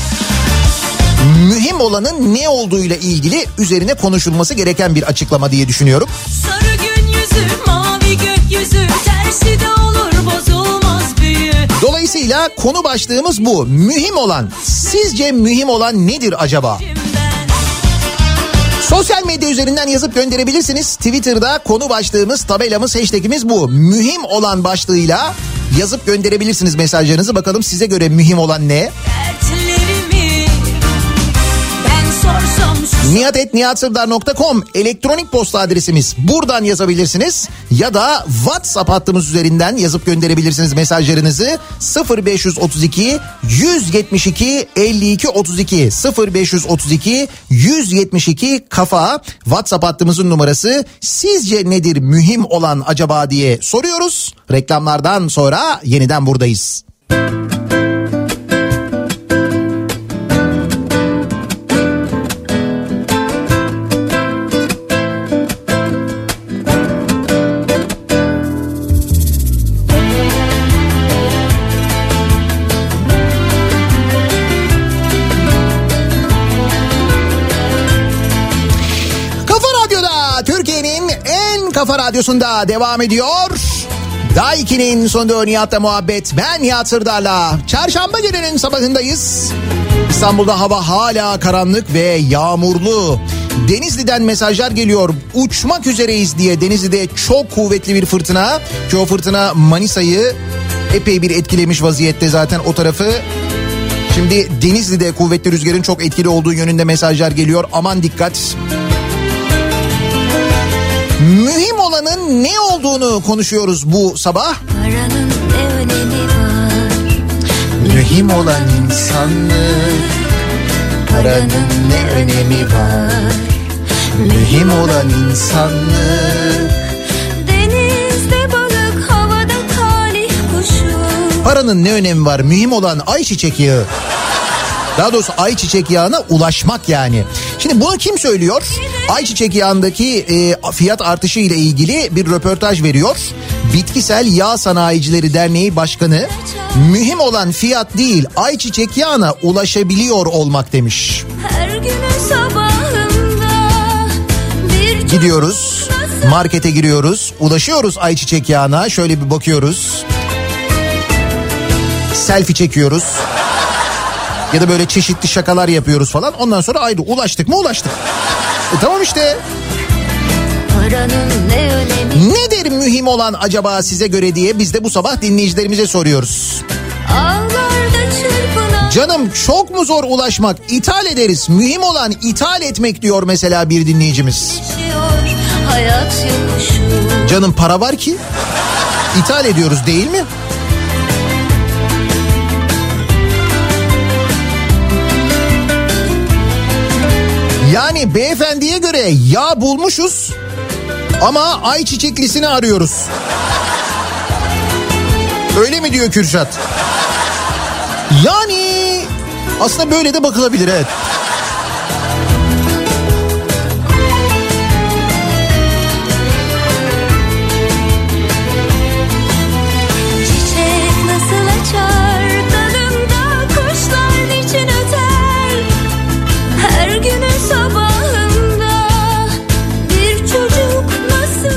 Mühim olanın ne olduğuyla ilgili üzerine konuşulması gereken bir açıklama diye düşünüyorum. sarı gökyüzü tersi de olur bozulmaz büyü Dolayısıyla konu başlığımız bu. Mühim olan, sizce mühim olan nedir acaba? Sosyal medya üzerinden yazıp gönderebilirsiniz. Twitter'da konu başlığımız, tabelamız, hashtagimiz bu. Mühim olan başlığıyla yazıp gönderebilirsiniz mesajlarınızı. Bakalım size göre mühim olan ne? dertlerimi nihatetnihatsırdar.com elektronik posta adresimiz. Buradan yazabilirsiniz ya da WhatsApp hattımız üzerinden yazıp gönderebilirsiniz mesajlarınızı. 0532 172 52 32 0532 172 kafa WhatsApp hattımızın numarası. Sizce nedir mühim olan acaba diye soruyoruz. Reklamlardan sonra yeniden buradayız. Kafa kafa radyosunda devam ediyor. Daiki'nin sonunda Nihat'la muhabbet. Ben Nihat Sırdar'la. Çarşamba gününün sabahındayız. İstanbul'da hava hala karanlık ve yağmurlu. Denizli'den mesajlar geliyor. Uçmak üzereyiz diye Denizli'de çok kuvvetli bir fırtına. Ki o fırtına Manisa'yı epey bir etkilemiş vaziyette zaten o tarafı. Şimdi Denizli'de kuvvetli rüzgarın çok etkili olduğu yönünde mesajlar geliyor. Aman dikkat. Mühim olanın ne olduğunu konuşuyoruz bu sabah. paranın ne önemi var Mühim olan insanlık. Paranın ne önemi var? Mühim olan insanlık. denizde balık havada talih kuşu Paranın ne önemi var? Mühim olan ayçiçek yağı. Daha doğrusu ayçiçek yağına ulaşmak yani. Şimdi bunu kim söylüyor? Ayçiçek yağındaki e, fiyat artışı ile ilgili bir röportaj veriyor. Bitkisel Yağ Sanayicileri Derneği Başkanı mühim olan fiyat değil ayçiçek yağına ulaşabiliyor olmak demiş. her günün sabahında Gidiyoruz markete giriyoruz ulaşıyoruz ayçiçek yağına şöyle bir bakıyoruz. Selfie çekiyoruz. Ya da böyle çeşitli şakalar yapıyoruz falan. Ondan sonra ayrı ulaştık mı ulaştık. E tamam işte. ne Nedir mühim olan acaba size göre diye biz de bu sabah dinleyicilerimize soruyoruz. Canım çok mu zor ulaşmak? İthal ederiz. Mühim olan ithal etmek diyor mesela bir dinleyicimiz. yaşıyor Canım para var ki. İthal ediyoruz değil mi? Yani beyefendiye göre yağ bulmuşuz ama ayçiçeklisini arıyoruz. Öyle mi diyor Kürşat? Yani aslında böyle de bakılabilir evet.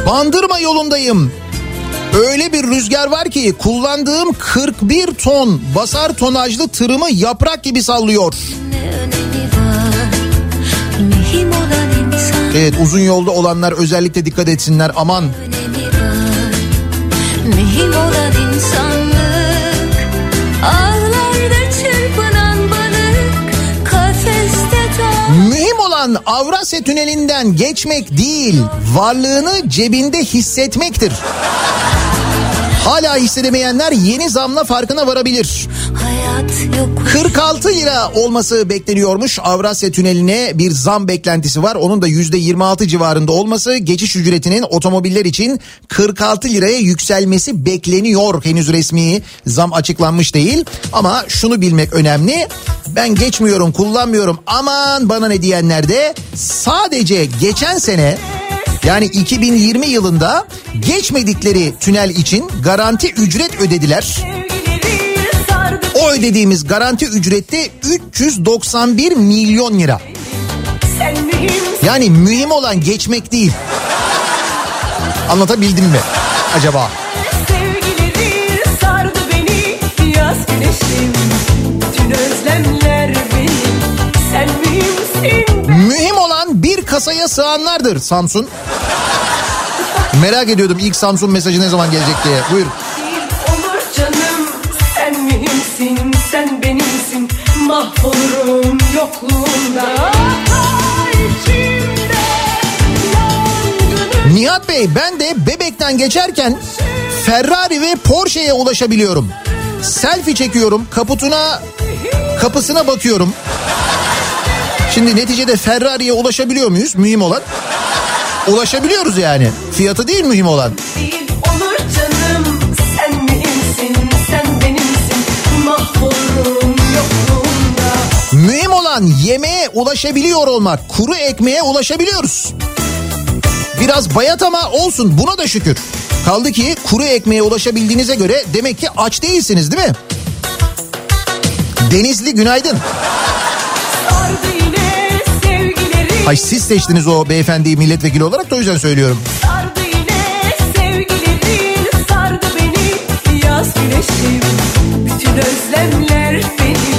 Bandırma yolundayım. Öyle bir rüzgar var ki kullandığım 41 ton basar tonajlı tırımı yaprak gibi sallıyor. insan Evet uzun yolda olanlar özellikle dikkat etsinler aman. Mühim olan insanlık Olan Avrasya Tüneli'nden geçmek değil, varlığını cebinde hissetmektir. Hala hissedemeyenler yeni zamla farkına varabilir. Hayat yok 46 lira olması bekleniyormuş. Avrasya Tüneli'ne bir zam beklentisi var. Onun da %26 civarında olması geçiş ücretinin otomobiller için 46 liraya yükselmesi bekleniyor. Henüz resmi zam açıklanmış değil. Ama şunu bilmek önemli. Ben geçmiyorum, kullanmıyorum. Aman bana ne diyenler de sadece geçen sene yani 2020 yılında geçmedikleri tünel için garanti ücret ödediler. O ödediğimiz garanti ücreti 391 milyon lira. Yani mühim olan geçmek değil. Anlatabildim mi acaba? Mühim olan bir kasaya sığanlardır Samsun. Merak ediyordum ilk Samsun mesajı ne zaman gelecek diye. Buyur. olur canım Sen mühimsin sen benimsin Mahvolurum yokluğunda Nihat Bey ben de Bebek'ten geçerken Ferrari ve Porsche'ye ulaşabiliyorum. Selfie çekiyorum kaputuna kapısına bakıyorum. Şimdi neticede Ferrari'ye ulaşabiliyor muyuz? Mühim olan. Ulaşabiliyoruz yani. Fiyatı değil mühim olan. değil olur canım Sen mühimsin sen benimsin Mahvolurum yokluğunda Mühim olan yemeğe ulaşabiliyor olmak. Kuru ekmeğe ulaşabiliyoruz. Biraz bayat ama olsun buna da şükür. Kaldı ki kuru ekmeğe ulaşabildiğinize göre demek ki aç değilsiniz değil mi? Denizli günaydın. Ay siz seçtiniz o beyefendiyi milletvekili olarak da o yüzden söylüyorum. Sardı yine sevgilerin sardı beni yaz güneşim bütün özlemler benim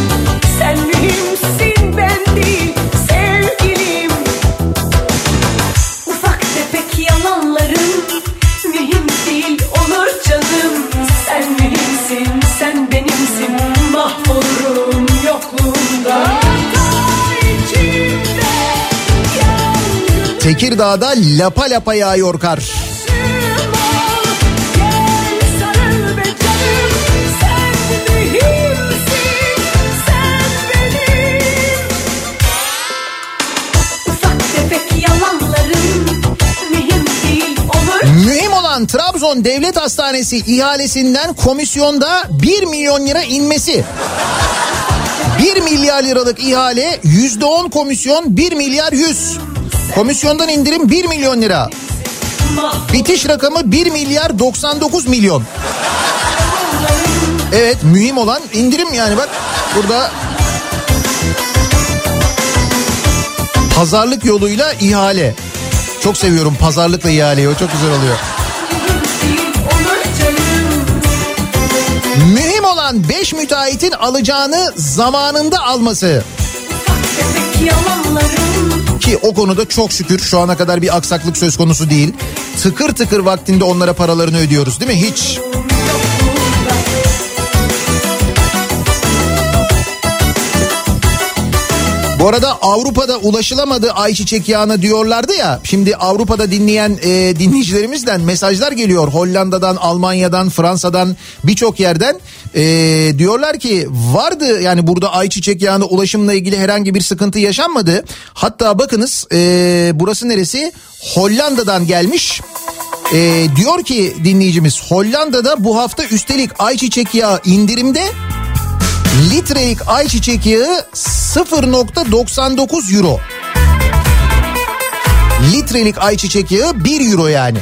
Tekirdağ'da lapa lapa yağıyor kar. Mühim olan Trabzon Devlet Hastanesi ihalesinden komisyonda 1 milyon lira inmesi. 1 milyar liralık ihale %10 komisyon 1 milyar 100. Komisyondan indirim 1 milyon lira. Bitiş rakamı 1 milyar 99 milyon. Evet mühim olan indirim yani bak burada pazarlık yoluyla ihale. Çok seviyorum pazarlıkla ihaleyi o çok güzel oluyor. Mühim olan 5 müteahhitin alacağını zamanında alması. Tefek yalanların Ki o konuda çok şükür şu ana kadar bir aksaklık söz konusu değil. Tıkır tıkır vaktinde onlara paralarını ödüyoruz değil mi? Hiç. Bu arada Avrupa'da ulaşılamadı ayçiçek yağına diyorlardı ya. Şimdi Avrupa'da dinleyen e, dinleyicilerimizden mesajlar geliyor. Hollanda'dan, Almanya'dan, Fransa'dan birçok yerden. E, diyorlar ki vardı yani burada ayçiçek yağına ulaşımla ilgili herhangi bir sıkıntı yaşanmadı. Hatta bakınız e, burası neresi? Hollanda'dan gelmiş. E, diyor ki dinleyicimiz Hollanda'da bu hafta üstelik ayçiçek yağı indirimde litrelik ayçiçek yağı 0.99 euro. Litrelik ayçiçek yağı 1 euro yani.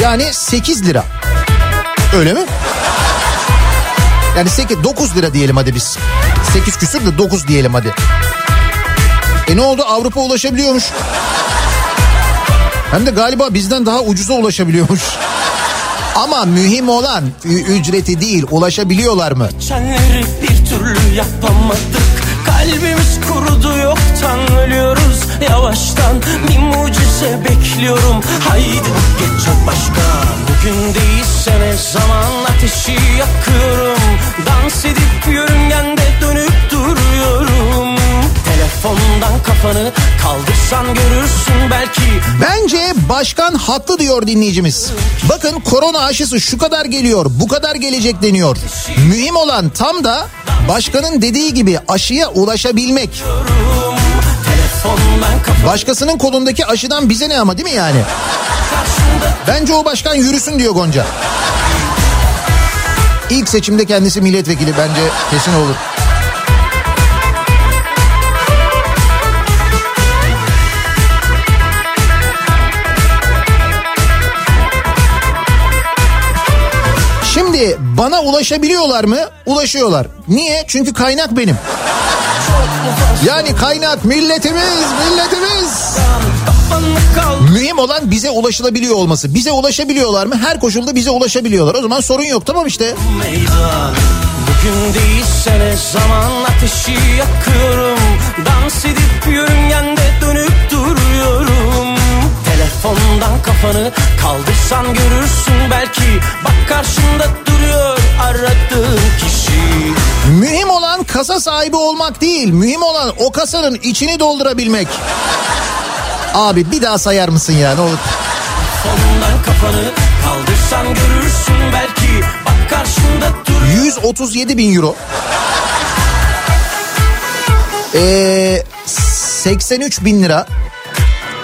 Yani 8 lira. Öyle mi? Yani 8 9 lira diyelim hadi biz. 8 küsür de 9 diyelim hadi. E ne oldu Avrupa ulaşabiliyormuş. Hem de galiba bizden daha ucuza ulaşabiliyormuş. Ama mühim olan ücreti değil ulaşabiliyorlar mı? Geçenleri bir türlü yapamadık. Kalbimiz kurudu yoktan ölüyoruz. Yavaştan bir mucize bekliyorum. Haydi geçecek başka. Bugün değilse ne zaman ateşi yakıyorum. Dans edip yörüngende dönüp duruyorum Telefondan kafanı kaldırsan görürsün belki Bence başkan haklı diyor dinleyicimiz. Bakın korona aşısı şu kadar geliyor, bu kadar gelecek deniyor. Mühim olan tam da başkanın dediği gibi aşıya ulaşabilmek. Başkasının kolundaki aşıdan bize ne ama değil mi yani? Bence o başkan yürüsün diyor Gonca. İlk seçimde kendisi milletvekili bence kesin olur. Şimdi bana ulaşabiliyorlar mı? Ulaşıyorlar. Niye? Çünkü kaynak benim. Yani kaynak milletimiz, milletimiz. Mühim olan bize ulaşılabiliyor olması. Bize ulaşabiliyorlar mı? Her koşulda bize ulaşabiliyorlar. O zaman sorun yok tamam işte. Bugün değilse ne zaman ateşi yakıyorum Dans edip yörüngende Telefondan kafanı kaldırsan görürsün belki Bak karşında duruyor aradığın kişi Mühim olan kasa sahibi olmak değil. Mühim olan o kasanın içini doldurabilmek. Abi bir daha sayar mısın ya ne olur? Telefondan kafanı kaldırsan görürsün belki Bak karşında duruyor 137 bin euro. Ee, 83 bin lira.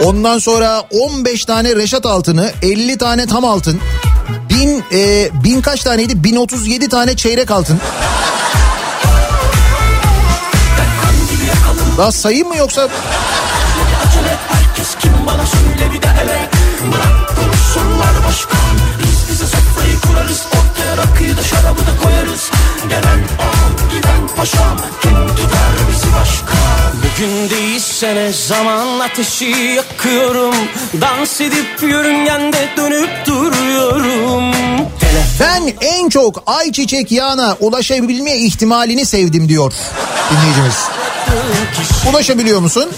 Ondan sonra 15 tane reşat altını, 50 tane tam altın, bin, e, bin kaç taneydi? 1037 tane çeyrek altın. Daha sayayım mı yoksa? Gelen ağam giden paşam Kim tutar bizi başka Bugün değilse ne zaman ateşi yakıyorum Dans edip yörüngende dönüp duruyorum Ben en çok ayçiçek yağına ulaşabilme ihtimalini sevdim diyor dinleyicimiz. Ulaşabiliyor musun?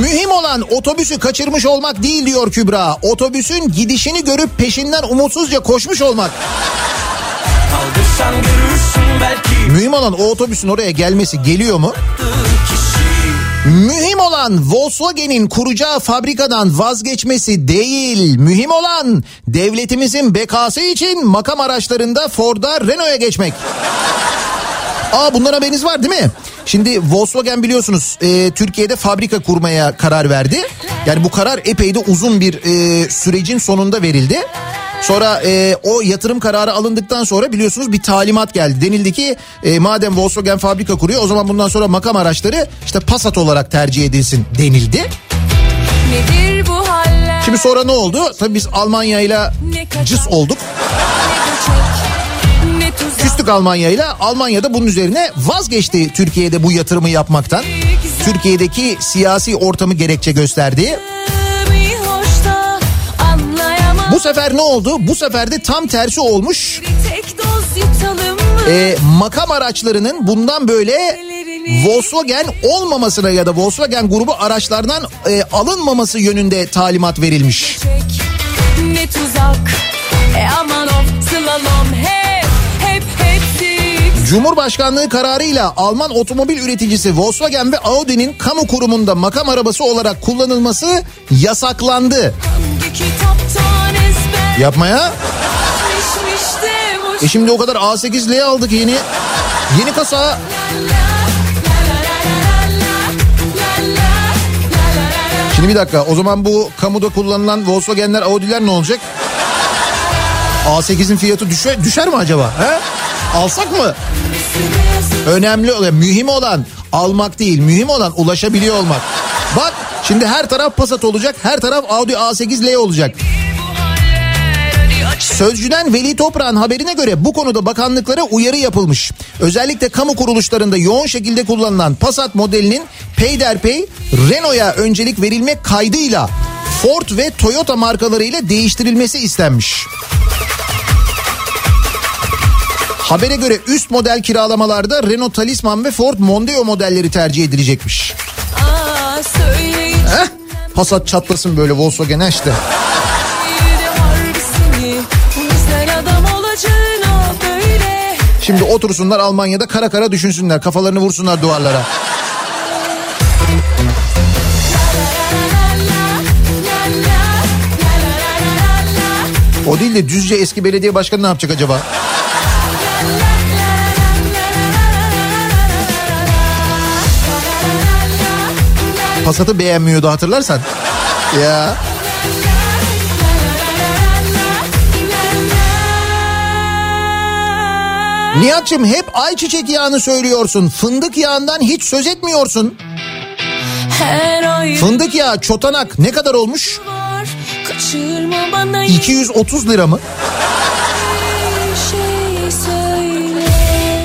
Mühim olan otobüsü kaçırmış olmak değil diyor Kübra. Otobüsün gidişini görüp peşinden umutsuzca koşmuş olmak. Kaldırsan görürsün belki Mühim olan o otobüsün oraya gelmesi geliyor mu? Mühim olan Volkswagen'in kuracağı fabrikadan vazgeçmesi değil. Mühim olan devletimizin bekası için makam araçlarında Ford'a Renault'a geçmek. Aa bunlara haberiniz var değil mi? Şimdi Volkswagen biliyorsunuz e, Türkiye'de fabrika kurmaya karar verdi. Yani bu karar epey de uzun bir e, sürecin sonunda verildi. Sonra e, o yatırım kararı alındıktan sonra biliyorsunuz bir talimat geldi. Denildi ki e, madem Volkswagen fabrika kuruyor o zaman bundan sonra makam araçları işte Passat olarak tercih edilsin denildi. Nedir bu haller? Şimdi sonra ne oldu? Tabii biz Almanya ile cıs olduk. Ne ne. Küstük Almanya ile. Almanya da bunun üzerine vazgeçti Türkiye'de bu yatırımı yapmaktan. Türkiye'deki siyasi ortamı gerekçe gösterdi. Bu sefer ne oldu? Bu sefer de tam tersi olmuş. Ee, makam araçlarının bundan böyle Volkswagen olmamasına ya da Volkswagen grubu araçlardan e, alınmaması yönünde talimat verilmiş. Ne tuzak. E aman of slalom hep hep hep. Cumhurbaşkanlığı kararıyla Alman otomobil üreticisi Volkswagen ve Audi'nin kamu kurumunda makam arabası olarak kullanılması yasaklandı. Hangi kitaptan ezber Yapmaya. E şimdi o kadar A8L aldık yeni. Yeni kasa. Şimdi bir dakika o zaman bu kamuda kullanılan Volkswagen'ler Audi'ler ne olacak? A8'in fiyatı düşer, düşer mi acaba? He? Alsak mı? Önemli olan, mühim olan almak değil, mühim olan ulaşabiliyor olmak. Bak şimdi her taraf Passat olacak, her taraf Audi A8L olacak. Sözcüden Veli Toprağ'ın haberine göre bu konuda bakanlıklara uyarı yapılmış. Özellikle kamu kuruluşlarında yoğun şekilde kullanılan Passat modelinin peyderpey Renault'a öncelik verilmek kaydıyla Ford ve Toyota markalarıyla değiştirilmesi istenmiş. Habere göre üst model kiralamalarda Renault Talisman ve Ford Mondeo modelleri tercih edilecekmiş. Aa, Heh, Passat çatlasın böyle Volkswagen'e işte. Şimdi otursunlar Almanya'da kara kara düşünsünler. Kafalarını vursunlar duvarlara. O değil de Düzce eski belediye başkanı ne yapacak acaba? Passat'ı beğenmiyordu hatırlarsan. Ya. Nihat'cığım hep ayçiçek yağını söylüyorsun. Fındık yağından hiç söz etmiyorsun. Fındık yağı çotanak ne kadar olmuş? var Kaçırma bana 230 lira mı? bir şey söyle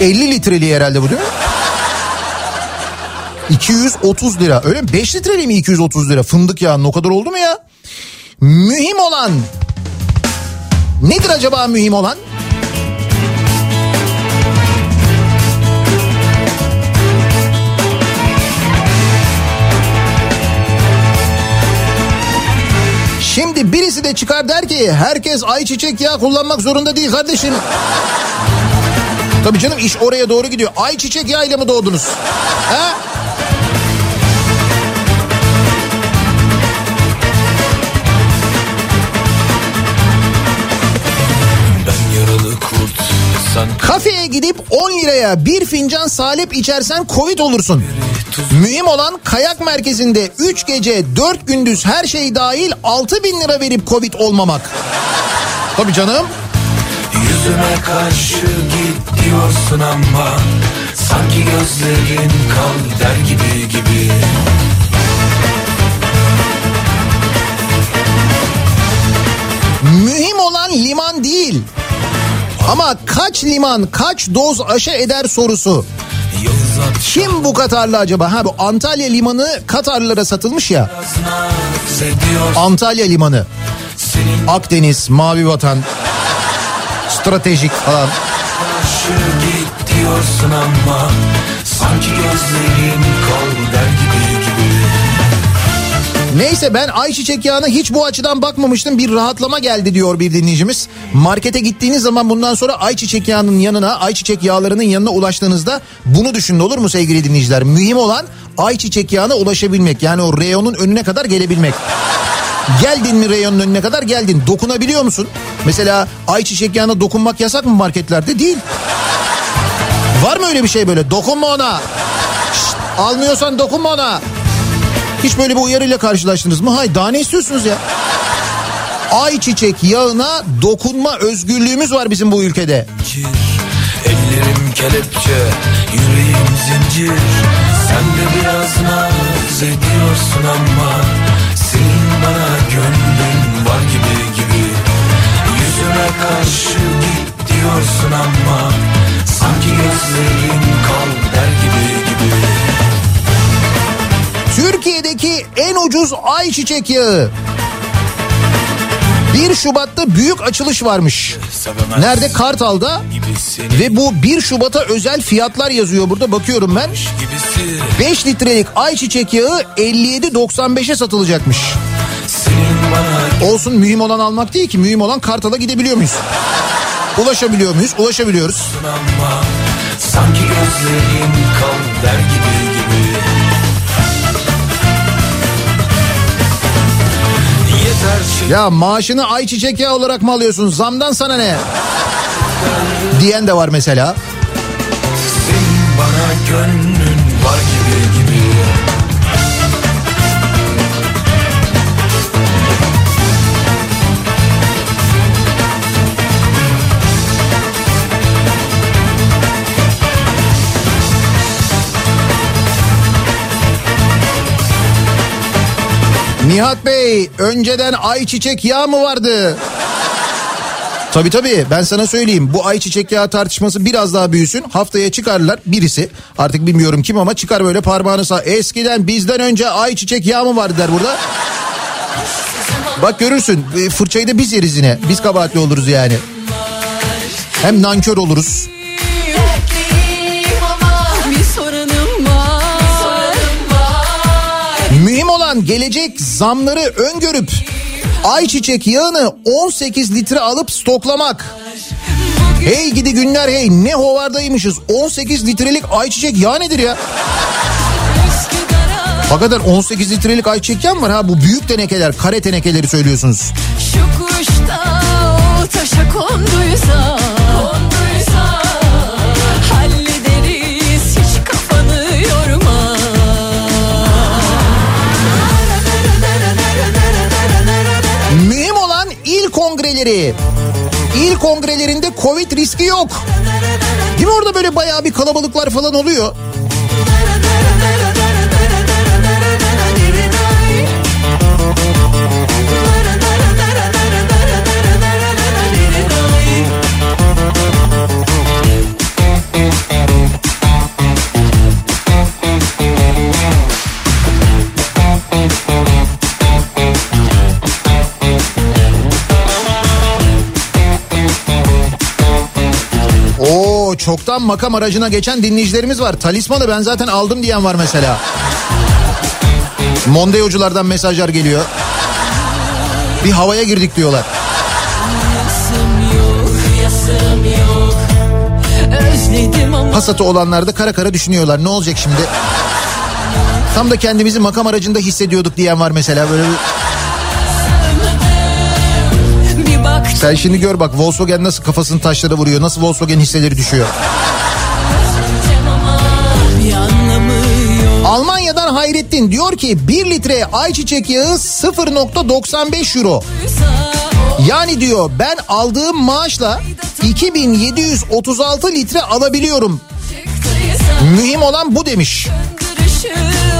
50 litreli herhalde bu değil mi? 230 lira öyle mi? 5 litreli mi 230 lira? Fındık yağının o kadar oldu mu ya? Mühim olan nedir acaba mühim olan? Birisi de çıkar der ki herkes ayçiçek yağı kullanmak zorunda değil kardeşim. Tabii canım iş oraya doğru gidiyor. Ayçiçek yağıyla mı doğdunuz? Ha? Kafeye gidip 10 liraya bir fincan salep içersen Covid olursun. Mühim olan kayak merkezinde 3 gece 4 gündüz her şey dahil 6 bin lira verip Covid olmamak. Tabii canım. Yüzüme karşı git diyorsun ama Sanki gözlerin kal der gibi gibi Mühim olan liman değil. Ama kaç liman kaç doz aşı eder sorusu. Kim bu Katarlı acaba? Ha bu Antalya limanı Katarlılara satılmış ya. Antalya limanı. Akdeniz, Mavi Vatan. Stratejik falan. karşı git diyorsun ama Sanki gözlerin kal der gibi Neyse ben ayçiçek yağına hiç bu açıdan bakmamıştım. Bir rahatlama geldi diyor bir dinleyicimiz. Markete gittiğiniz zaman bundan sonra ayçiçek yağının yanına, ayçiçek yağlarının yanına ulaştığınızda bunu düşünün olur mu sevgili dinleyiciler? Mühim olan ayçiçek yağına ulaşabilmek. Yani o reyonun önüne kadar gelebilmek. Geldin mi reyonun önüne kadar geldin. Dokunabiliyor musun? Mesela ayçiçek yağına dokunmak yasak mı marketlerde? Değil. Var mı öyle bir şey böyle? Dokunma ona. Şşt, almıyorsan dokunma ona. Hiç böyle bir uyarıyla karşılaştınız mı? Hayır daha ne istiyorsunuz ya? Ayçiçek yağına dokunma özgürlüğümüz var bizim bu ülkede. Ellerim kelepçe, yüreğim zincir Sen de biraz naz ediyorsun ama Senin bana gönlün var gibi gibi Yüzüme karşı git diyorsun ama Sanki gözlerin kal der gibi gibi Türkiye'deki en ucuz ayçiçek yağı. 1 Şubat'ta büyük açılış varmış. Nerede? Kartal'da. Ve bu 1 Şubat'a özel fiyatlar yazıyor burada bakıyorum ben. gibisi 5 litrelik ayçiçek yağı 57.95'e satılacakmış. Olsun mühim olan almak değil ki mühim olan Kartal'a gidebiliyor muyuz? Ulaşabiliyor muyuz? Ulaşabiliyoruz. Sanki gözlerin kan der gibi Ya maaşını ayçiçek yağı olarak mı alıyorsun? Zamdan sana ne? Diyen de var mesela. senin bana gönlün Nihat Bey önceden ayçiçek yağı mı vardı? Tabii tabii ben sana söyleyeyim bu ayçiçek yağı tartışması biraz daha büyüsün haftaya çıkarlar birisi artık bilmiyorum kim ama çıkar böyle parmağını sağ eskiden bizden önce ayçiçek yağı mı vardı der burada. Bak görürsün e, fırçayı da biz yeriz yine biz kabahatli oluruz yani. Hem nankör oluruz. Olan gelecek zamları öngörüp ayçiçek yağını 18 litre alıp stoklamak. Hey gidi günler hey ne hovardaymışız 18 litrelik ayçiçek yağı nedir ya? Hakikaten 18 litrelik ayçiçek yağı mı var ha bu büyük tenekeler kare tenekeleri söylüyorsunuz. Şu kuşta taşa konduysa kongreleri. İl kongrelerinde Covid riski yok. Değil mi orada böyle bayağı bir kalabalıklar falan oluyor. Çoktan makam aracına geçen dinleyicilerimiz var. Talismanı ben zaten aldım diyen var mesela. Mondeoculardan mesajlar geliyor. Bir havaya girdik diyorlar. Yasım yok, Passat'ı olanlar da kara kara düşünüyorlar. Ne olacak şimdi? Tam da kendimizi makam aracında hissediyorduk diyen var mesela. Böyle bir... Sen şimdi gör bak Volkswagen nasıl kafasını taşlara vuruyor. Nasıl Volkswagen hisseleri düşüyor. Almanya'dan Hayrettin diyor ki 1 litre ayçiçek yağı 0.95 euro. Yani diyor ben aldığım maaşla 2736 litre alabiliyorum. Mühim olan bu demiş. Kırışı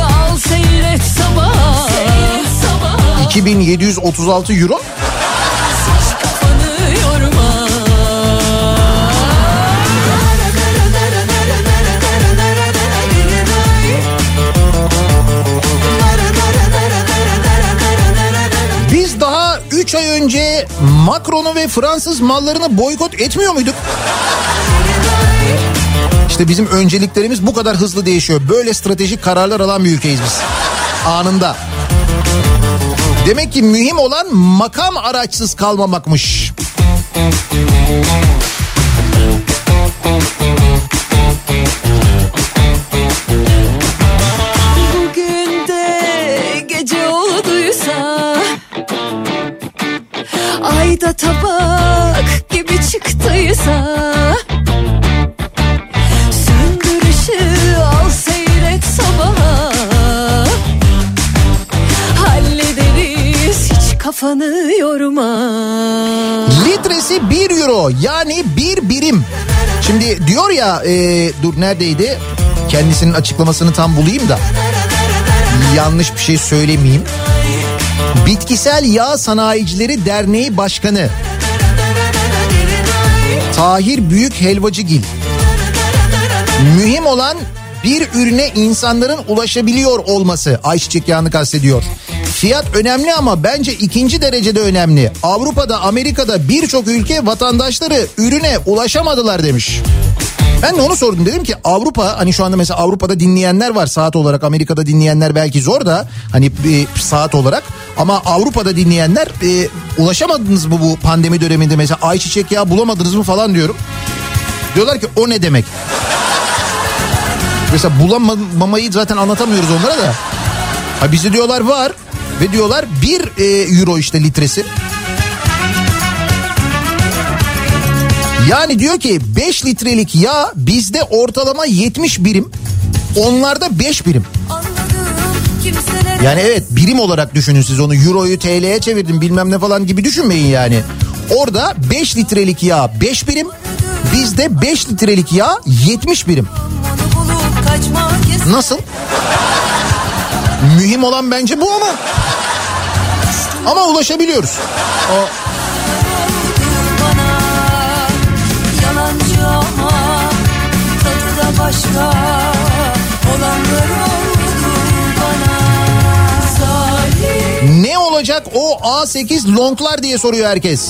al seyret sabah. Seyret sabah. 2736 euro. Önce Macron'u ve Fransız mallarını boykot etmiyor muyduk? İşte bizim önceliklerimiz bu kadar hızlı değişiyor. Böyle stratejik kararlar alan bir ülkeyiz biz. Anında. Demek ki mühim olan makam araçsız kalmamakmış. Ayda tabak gibi çıktıysa Söndür ışığı al seyret sabaha Hallederiz hiç kafanı yorma Litresi 1 euro yani bir birim. Şimdi diyor ya e, dur neredeydi? Kendisinin açıklamasını tam bulayım da. Yanlış bir şey söylemeyeyim. Bitkisel Yağ Sanayicileri Derneği Başkanı Tahir Büyük Helvacıgil. Mühim olan bir ürüne insanların ulaşabiliyor olması ayçiçek yağını kastediyor. Fiyat önemli ama bence ikinci derecede önemli. Avrupa'da, Amerika'da birçok ülke vatandaşları ürüne ulaşamadılar demiş. Ben de onu sordum dedim ki Avrupa hani şu anda mesela Avrupa'da dinleyenler var saat olarak Amerika'da dinleyenler belki zor da hani e, saat olarak ama Avrupa'da dinleyenler e, ulaşamadınız mı bu pandemi döneminde mesela ayçiçek yağı bulamadınız mı falan diyorum. Diyorlar ki o ne demek? Mesela bulamamayı zaten anlatamıyoruz onlara da. Ha bize diyorlar var ve diyorlar 1 e, euro işte litresi. Yani diyor ki 5 litrelik yağ bizde ortalama 70 birim. Onlarda 5 birim. Yani evet birim olarak düşünün siz onu euroyu TL'ye çevirdim bilmem ne falan gibi düşünmeyin yani. Orada 5 litrelik yağ 5 birim. Bizde 5 litrelik yağ 70 birim. Nasıl? Mühim olan bence bu ama. Ama ulaşabiliyoruz. O başka olanlar oldu bana Zalim ne olacak o A8 longlar diye soruyor herkes.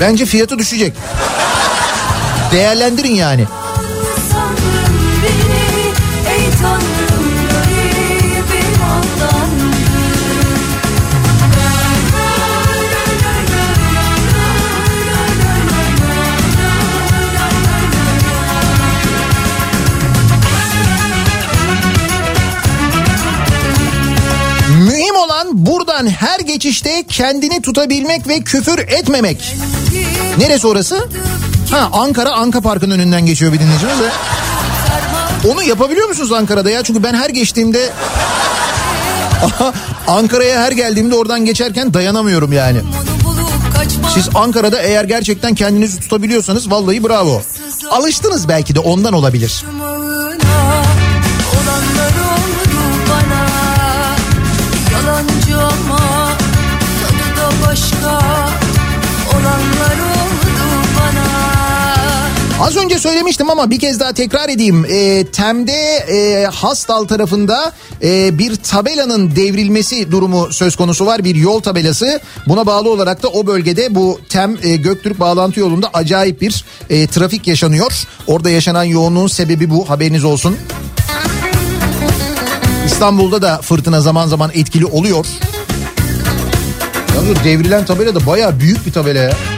Bence fiyatı düşecek. Değerlendirin yani. Buradan her geçişte kendini tutabilmek ve küfür etmemek. Neresi orası? Ha Ankara Anka Park'ın önünden geçiyor bir dinleyicimiz de. Onu yapabiliyor musunuz Ankara'da ya? Çünkü ben her geçtiğimde Ankara'ya her geldiğimde oradan geçerken dayanamıyorum yani. Siz Ankara'da eğer gerçekten kendinizi tutabiliyorsanız vallahi bravo. Alıştınız belki de ondan olabilir. Az önce söylemiştim ama bir kez daha tekrar edeyim. E, Tem'de e, Hastal tarafında e, bir tabelanın devrilmesi durumu söz konusu var. Bir yol tabelası. Buna bağlı olarak da o bölgede bu Tem e, Göktürk bağlantı yolunda acayip bir e, trafik yaşanıyor. Orada yaşanan yoğunluğun sebebi bu haberiniz olsun. İstanbul'da da fırtına zaman zaman etkili oluyor. Yalnız devrilen tabela da bayağı büyük bir tabela ya.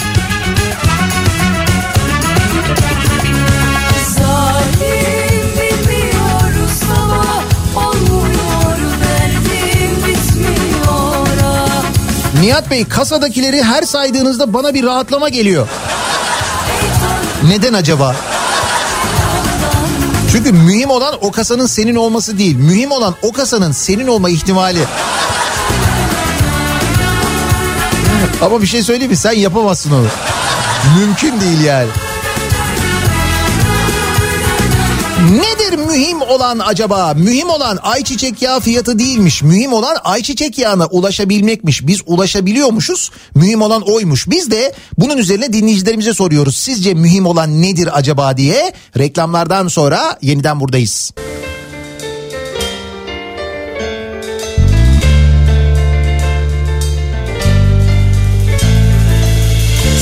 Nihat Bey kasadakileri her saydığınızda bana bir rahatlama geliyor. Neden acaba? Çünkü mühim olan o kasanın senin olması değil. Mühim olan o kasanın senin olma ihtimali. Ama bir şey söyleyeyim mi? Sen yapamazsın onu. Mümkün değil yani. Nedir mühim olan acaba? Mühim olan ayçiçek yağı fiyatı değilmiş. Mühim olan ayçiçek yağına ulaşabilmekmiş. Biz ulaşabiliyormuşuz. Mühim olan oymuş. Biz de bunun üzerine dinleyicilerimize soruyoruz. Sizce mühim olan nedir acaba diye. Reklamlardan sonra yeniden buradayız.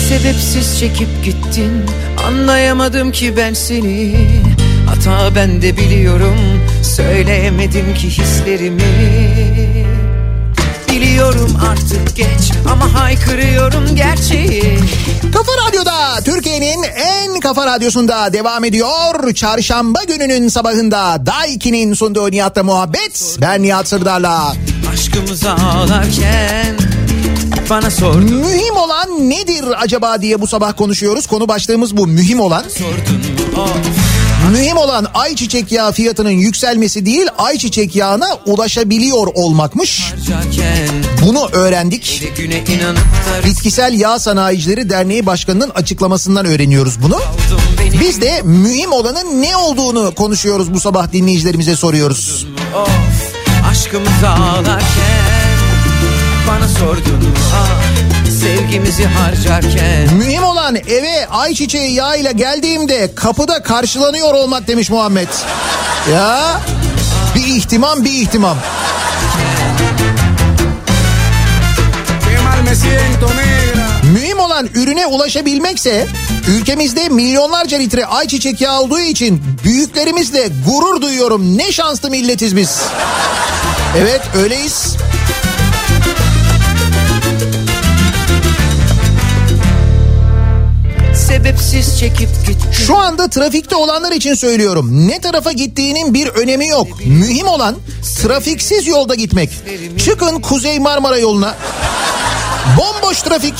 Sebepsiz çekip gittin Anlayamadım ki ben seni Hata ben de biliyorum Söyleyemedim ki hislerimi Biliyorum artık geç Ama haykırıyorum gerçeği Kafa Radyo'da Türkiye'nin en kafa radyosunda devam ediyor. Çarşamba gününün sabahında Daiki'nin sunduğu Nihat'la muhabbet. Ben Nihat Sırdar'la. Aşkımıza ağlarken Bana sordun Mühim olan nedir acaba diye bu sabah konuşuyoruz. Konu başlığımız bu. Mühim olan. Sordun mu of Mühim olan ayçiçek yağı fiyatının yükselmesi değil, ayçiçek yağına ulaşabiliyor olmakmış. Bunu öğrendik. Bitkisel Yağ Sanayicileri Derneği Başkanı'nın açıklamasından öğreniyoruz bunu. Biz de mühim olanın ne olduğunu konuşuyoruz bu sabah dinleyicilerimize soruyoruz. Of aşkımıza ağlarken Bana sordun ah Sevgimizi harcarken Mühim olan eve ayçiçeği yağıyla geldiğimde kapıda karşılanıyor olmak demiş Muhammed. Ya bir ihtimam bir ihtimam. Mühim olan ürüne ulaşabilmekse ülkemizde milyonlarca litre ayçiçek yağı olduğu için büyüklerimizle gurur duyuyorum. Ne şanslı milletiz biz. Evet öyleyiz. Sebepsiz çekip gittin Şu anda trafikte olanlar için söylüyorum. Ne tarafa gittiğinin bir önemi yok. Mühim olan trafiksiz yolda gitmek. Çıkın Kuzey Marmara yoluna. Bomboş trafik.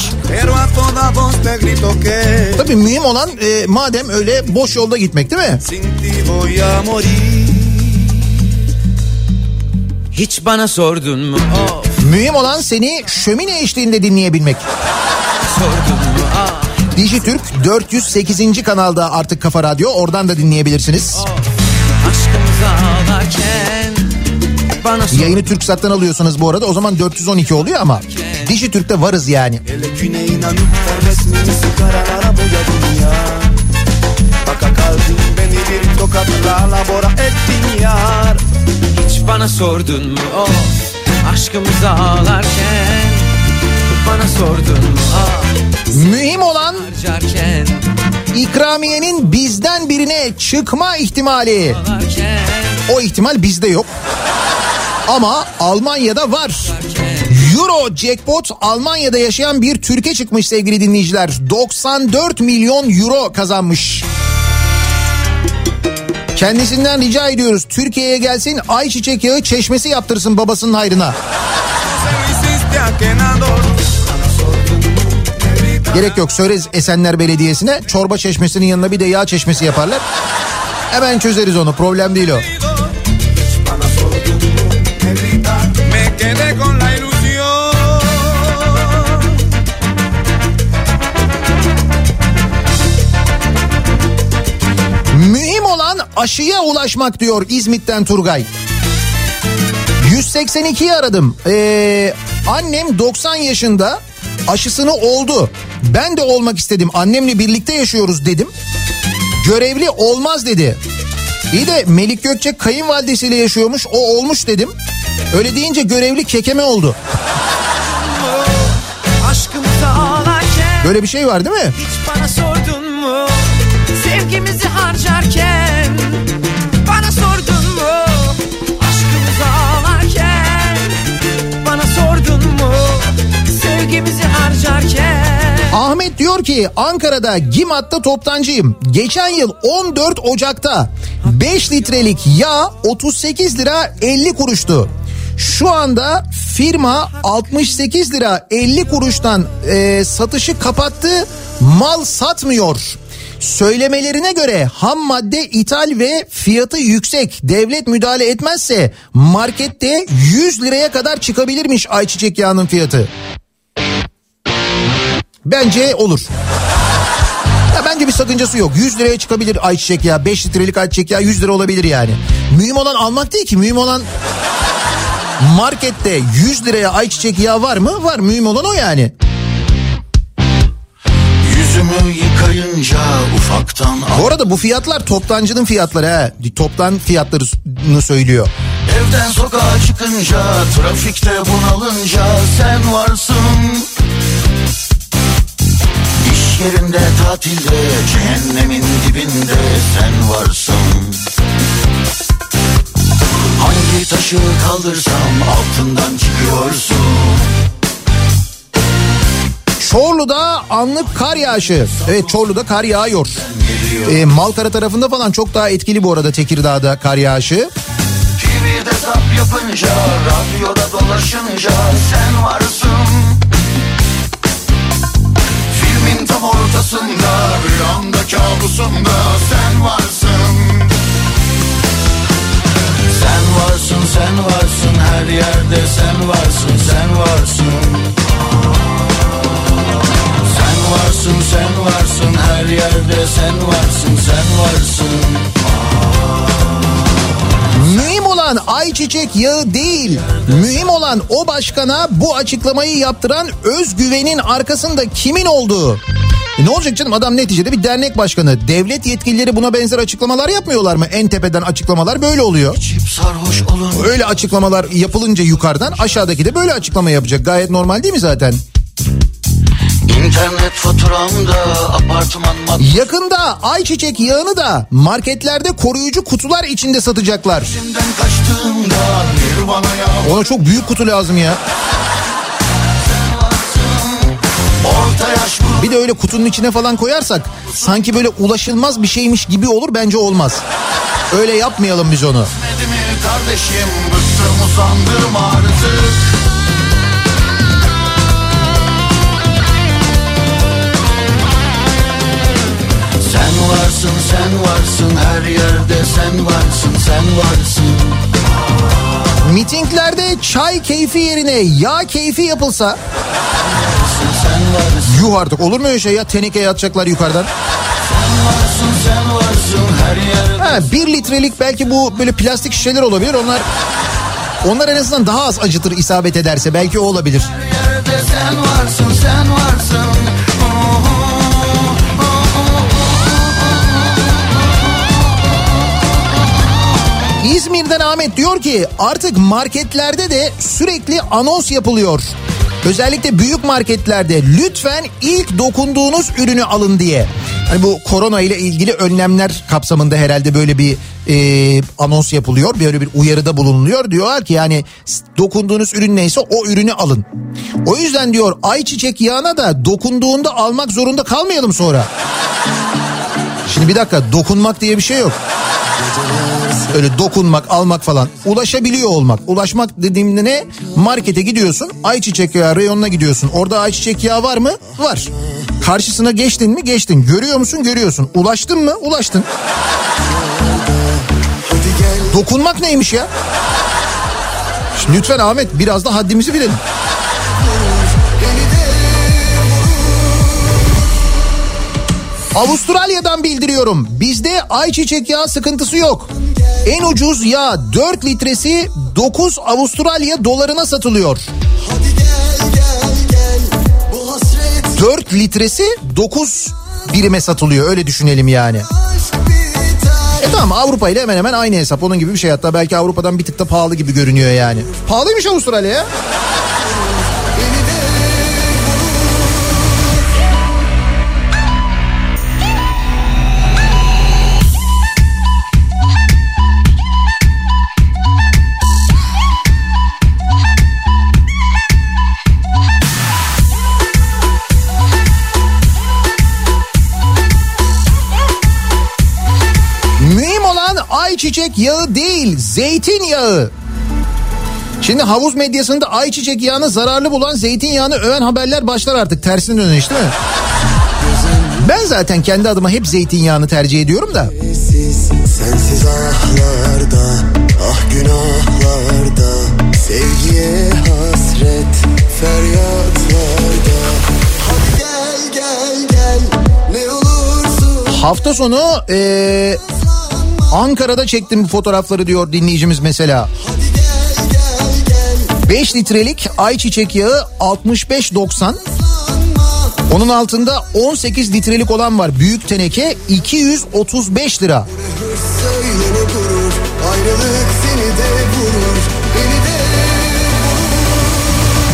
Tabii mühim olan e, madem öyle boş yolda gitmek değil mi? Hiç bana sordun mu of Mühim olan seni şömine eşliğinde dinleyebilmek. sordun mu ah Dijitürk 408. kanalda artık Kafa Radyo. Oradan da dinleyebilirsiniz. Aşkımıza ağlarken Bana sor Yayını Türksat'tan alıyorsunuz bu arada. O zaman 412 oluyor ama Dijitürk'te varız yani. Hele güne inanıp da resmimizi karalara boyadın ya Baka kaldın beni bir tokatla labora ettin yar Hiç bana sordun mu of Aşkımıza ağlarken Bana sordun mu ah Mühim olan Harcarken ikramiyenin bizden birine çıkma ihtimali. O ihtimal bizde yok. Ama Almanya'da var. Euro jackpot Almanya'da yaşayan bir Türkiye çıkmış sevgili dinleyiciler. 94 milyon euro kazanmış. Kendisinden rica ediyoruz Türkiye'ye gelsin ayçiçek yağı çeşmesi yaptırsın babasının hayrına. Gerek yok söyleriz Esenler Belediyesi'ne çorba çeşmesinin yanına bir de yağ çeşmesi yaparlar. Hemen çözeriz onu problem değil o. Mühim olan aşıya ulaşmak diyor İzmit'ten Turgay. 182'yi aradım. Ee, annem 90 yaşında aşısını oldu. Ben de olmak istedim. Annemle birlikte yaşıyoruz dedim. Görevli olmaz dedi. İyi de Melik Gökçek kayınvalidesiyle yaşıyormuş. O olmuş dedim. Öyle deyince görevli kekeme oldu. Böyle bir şey var değil mi? Hiç bana sordun mu Sevgimizi harcarken Sevgimizi harcarken Ahmet diyor ki Ankara'da Gimat'ta toptancıyım. Geçen yıl 14 Ocak'ta 5 litrelik yağ 38 lira 50 kuruştu. Şu anda firma 68 lira 50 kuruştan e, satışı kapattı. Mal satmıyor. Söylemelerine göre ham madde ithal ve fiyatı yüksek. Devlet müdahale etmezse markette 100 liraya kadar çıkabilirmiş ayçiçek yağının fiyatı. Bence olur. Ya bence bir sakıncası yok. 100 liraya çıkabilir ayçiçek yağı. 5 litrelik ayçiçek yağı 100 lira olabilir yani. Mühim olan almak değil ki. Mühim olan markette 100 liraya ayçiçek yağı var mı? Var. Mühim olan o yani. Yüzümü yıkayınca ufaktan Bu arada bu fiyatlar toptancının fiyatları ha. Toptan fiyatlarını söylüyor. Evden sokağa çıkınca Trafikte bunalınca Sen varsın İş yerinde tatilde Cehennemin dibinde Sen varsın Hangi taşı kaldırsam Altından çıkıyorsun Çorlu'da anlık kar yağışı. Evet Çorlu'da kar yağıyor. Ee, Malkara tarafında falan çok daha etkili bu arada Tekirdağ'da kar yağışı. TV'de zap yapınca Radyoda dolaşınca Sen varsın tam ortasında Rüyamda kabusumda Sen varsın Sen varsın sen varsın Her yerde sen varsın Sen varsın Sen varsın sen varsın Her yerde sen varsın Sen varsın Mühim olan ayçiçek yağı değil. Mühim olan o başkana bu açıklamayı yaptıran özgüvenin arkasında kimin olduğu. E ne olacak canım adam neticede bir dernek başkanı. Devlet yetkilileri buna benzer açıklamalar yapmıyorlar mı? En tepeden açıklamalar böyle oluyor. Öyle açıklamalar yapılınca yukarıdan aşağıdaki de böyle açıklama yapacak. Gayet normal değil mi zaten? İnternet faturamda apartman mat Yakında ayçiçek yağını da marketlerde koruyucu kutular içinde satacaklar. Ona çok büyük kutu lazım ya. Bir de öyle kutunun içine falan koyarsak sanki böyle ulaşılmaz bir şeymiş gibi olur bence olmaz. Öyle yapmayalım biz onu. Kardeşim bıktım usandım artık Sen varsın sen varsın her yerde sen varsın sen varsın Mitinglerde çay keyfi yerine yağ keyfi yapılsa yuh artık. Olur mu öyle şey ya? Tenekeye atacaklar yukarıdan. sen varsın sen varsın. Her yerde Ha, bir litrelik belki bu böyle plastik şişeler olabilir. Onlar onlar en azından daha az acıtır isabet ederse. Belki o olabilir. Sen varsın sen varsın. İzmir'den Ahmet diyor ki artık marketlerde de sürekli anons yapılıyor. Özellikle büyük marketlerde lütfen ilk dokunduğunuz ürünü alın diye. Hani bu korona ile ilgili önlemler kapsamında herhalde böyle bir e, anons yapılıyor. Böyle bir uyarıda bulunuluyor. Diyorlar ki yani dokunduğunuz ürün neyse o ürünü alın. O yüzden diyor ayçiçek yağına da dokunduğunda almak zorunda kalmayalım sonra. Şimdi bir dakika dokunmak diye bir şey yok. Öyle dokunmak, almak falan. Ulaşabiliyor olmak. Ulaşmak dediğimde ne? Markete gidiyorsun, ayçiçek yağı reyonuna gidiyorsun. Orada ayçiçek yağı var mı? Var. Karşısına geçtin mi? Geçtin. Görüyor musun? Görüyorsun. Ulaştın mı? Ulaştın. Dokunmak neymiş ya? Şimdi lütfen Ahmet biraz da haddimizi bilelim. Avustralya'dan bildiriyorum. Bizde ayçiçek yağı sıkıntısı yok. En ucuz yağ 4 litresi 9 Avustralya dolarına satılıyor. 4 litresi 9 birime satılıyor öyle düşünelim yani. E tamam Avrupa ile hemen hemen aynı hesap onun gibi bir şey hatta belki Avrupa'dan bir tık da pahalı gibi görünüyor yani. Pahalıymış Avustralya ya. Zeytinyağı. Şimdi havuz medyasında ayçiçek yağını zararlı bulan zeytinyağını öven haberler başlar artık tersine dönüş değil mi? Ben zaten kendi adıma hep zeytinyağını tercih ediyorum da. Sensiz, sensiz ahlarda, ah günahlarda Sevgiye hasret, feryatlarda Hadi gel gel gel, ne olursun Hafta sonu eee, Ankara'da çektim bu fotoğrafları diyor dinleyicimiz mesela. 5 litrelik ayçiçek yağı 65.90. Onun altında 18 litrelik olan var. Büyük teneke 235 lira.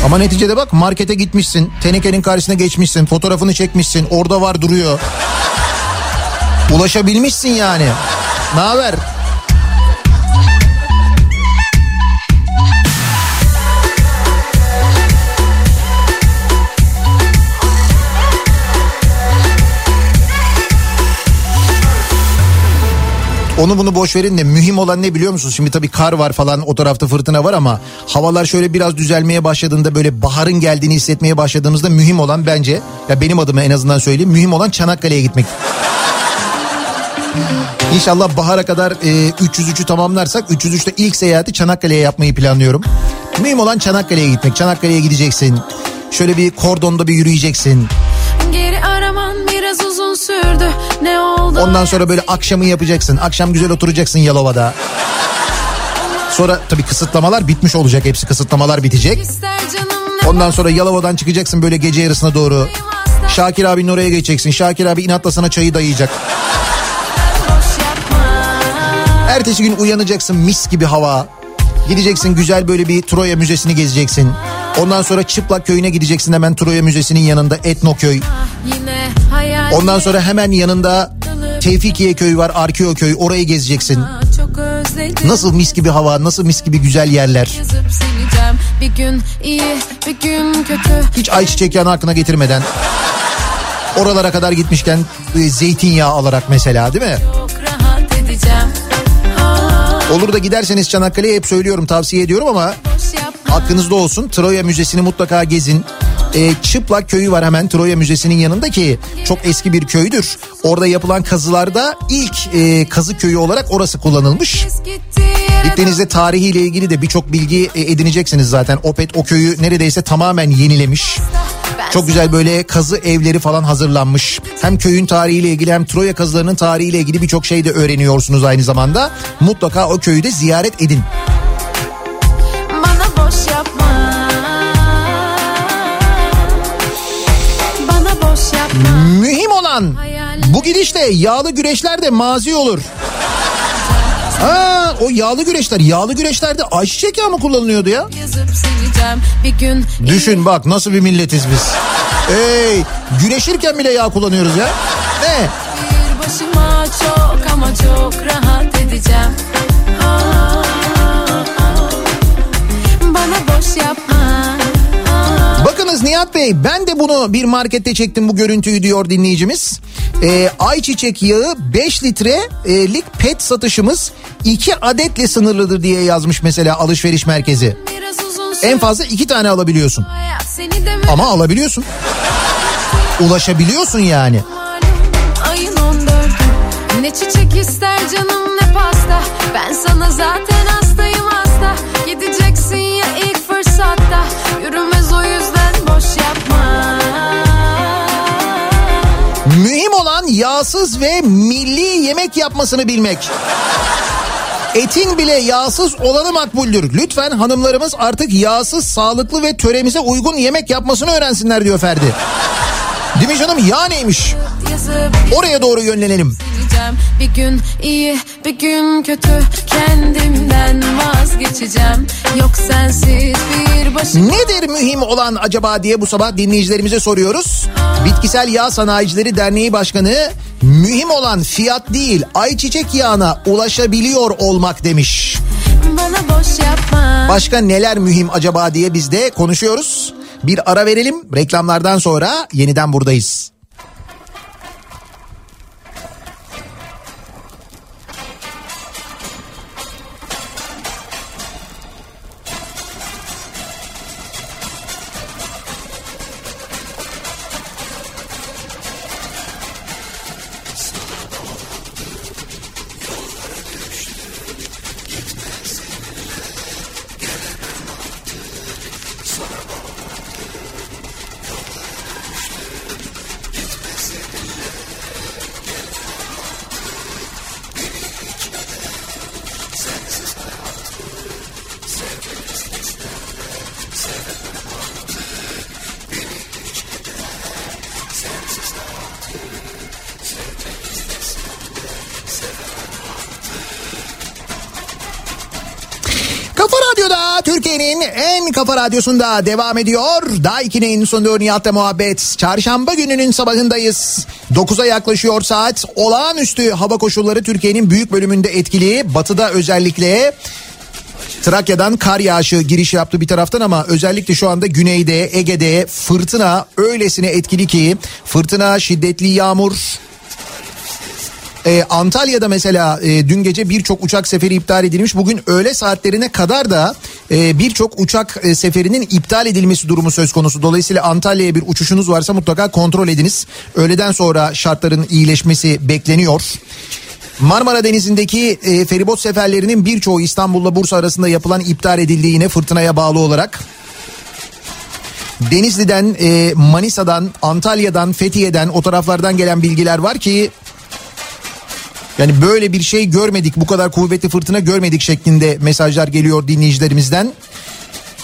Ama neticede bak markete gitmişsin. Tenekenin karşısına geçmişsin. Fotoğrafını çekmişsin. Orada var duruyor. Ulaşabilmişsin yani. Ne haber? Onu bunu boş verin de mühim olan ne biliyor musunuz? Şimdi tabii kar var falan o tarafta fırtına var ama havalar şöyle biraz düzelmeye başladığında böyle baharın geldiğini hissetmeye başladığımızda mühim olan bence ya benim adıma en azından söyleyeyim mühim olan Çanakkale'ye gitmek. İnşallah bahara kadar e, 303'ü tamamlarsak 303'te ilk seyahati Çanakkale'ye yapmayı planlıyorum. Mühim olan Çanakkale'ye gitmek. Çanakkale'ye gideceksin. Şöyle bir kordonda bir yürüyeceksin. Geri araman biraz uzun sürdü. Ne oldu? Ondan sonra böyle akşamı yapacaksın. Akşam güzel oturacaksın Yalova'da. Sonra tabii kısıtlamalar bitmiş olacak. Hepsi kısıtlamalar bitecek. Ondan sonra Yalova'dan çıkacaksın böyle gece yarısına doğru. Şakir abinin oraya geçeceksin. Şakir abi inatla sana çayı dayayacak. Ertesi gün uyanacaksın mis gibi hava. Gideceksin güzel böyle bir Troya Müzesi'ni gezeceksin. Ondan sonra Çıplak Köyü'ne gideceksin hemen Troya Müzesi'nin yanında Etnoköy. Ondan sonra hemen yanında Tevfikiye Köyü var Arkeo Köy orayı gezeceksin. Nasıl mis gibi hava nasıl mis gibi güzel yerler. Bir gün iyi, bir gün kötü. Hiç ayçiçek yağını aklına getirmeden. Oralara kadar gitmişken e, zeytinyağı alarak mesela değil mi? Olur da giderseniz Çanakkale'ye hep söylüyorum tavsiye ediyorum ama aklınızda olsun. Troya Müzesi'ni mutlaka gezin. E, Çıplak köyü var hemen Troya Müzesi'nin yanında ki çok eski bir köydür. Orada yapılan kazılarda ilk e, kazı köyü olarak orası kullanılmış. Gittiğinizde tarihiyle ilgili de birçok bilgi e, edineceksiniz zaten. Opet o köyü neredeyse tamamen yenilemiş. Çok güzel böyle kazı evleri falan hazırlanmış. Hem köyün tarihiyle ilgili hem Troya kazılarının tarihiyle ilgili birçok şey de öğreniyorsunuz aynı zamanda. Mutlaka o köyü de ziyaret edin. Bana boş yapma Bana boş yapma Mühim olan bu gidişte yağlı güreşler de mazi olur. Aa, o yağlı güreşler, yağlı güreşlerde ayçiçek yağı mı kullanılıyordu ya? Gün Düşün bak nasıl bir milletiz biz. Ey, güreşirken bile yağ kullanıyoruz ya. Ne? Bir başıma çok ama çok rahat edeceğim Aa, Bana boş yapma Bakınız Nihat Bey ben de bunu bir markette çektim bu görüntüyü diyor dinleyicimiz. Ee, ayçiçek yağı 5 litrelik pet satışımız 2 adetle sınırlıdır diye yazmış mesela alışveriş merkezi. En fazla 2 tane alabiliyorsun. Ama alabiliyorsun. Ulaşabiliyorsun yani. ayın 14'ü Ne çiçek ister canım ne pasta Ben sana zaten hastayım hasta Gideceksin ya ilk fırsatta yağsız ve milli yemek yapmasını bilmek. Etin bile yağsız olanı makbuldür. Lütfen hanımlarımız artık yağsız, sağlıklı ve töremize uygun yemek yapmasını öğrensinler diyor Ferdi. Değil mi canım? Yağ neymiş? Oraya doğru yönlenelim. Bir gün iyi bir gün kötü Kendimden vazgeçeceğim Yok sensiz bir başım Nedir mühim olan acaba diye bu sabah dinleyicilerimize soruyoruz. Bitkisel Yağ Sanayicileri Derneği Başkanı mühim olan fiyat değil ayçiçek yağına ulaşabiliyor olmak demiş. Başka neler mühim acaba diye biz de konuşuyoruz. Bir ara verelim. Reklamlardan sonra yeniden buradayız. Kafa radyosunda devam ediyor. Daiki'nin sunduğu Nihat'la muhabbet. Çarşamba gününün sabahındayız. 9'a yaklaşıyor saat. Olağanüstü hava koşulları Türkiye'nin büyük bölümünde etkili. Batıda özellikle Trakya'dan kar yağışı giriş yaptı bir taraftan ama özellikle şu anda güneyde Ege'de fırtına öylesine etkili ki fırtına şiddetli yağmur ee, Antalya'da mesela e, dün gece birçok uçak seferi iptal edilmiş. Bugün öğle saatlerine kadar da e, birçok uçak e, seferinin iptal edilmesi durumu söz konusu. Dolayısıyla Antalya'ya bir uçuşunuz varsa mutlaka kontrol ediniz. Öğleden sonra şartların iyileşmesi bekleniyor. Marmara Denizi'ndeki e, feribot seferlerinin birçoğu İstanbul'la Bursa arasında yapılan iptal edildi yine fırtınaya bağlı olarak. Denizli'den, e, Manisa'dan, Antalya'dan, Fethiye'den o taraflardan gelen bilgiler var ki yani böyle bir şey görmedik bu kadar kuvvetli fırtına görmedik şeklinde mesajlar geliyor dinleyicilerimizden.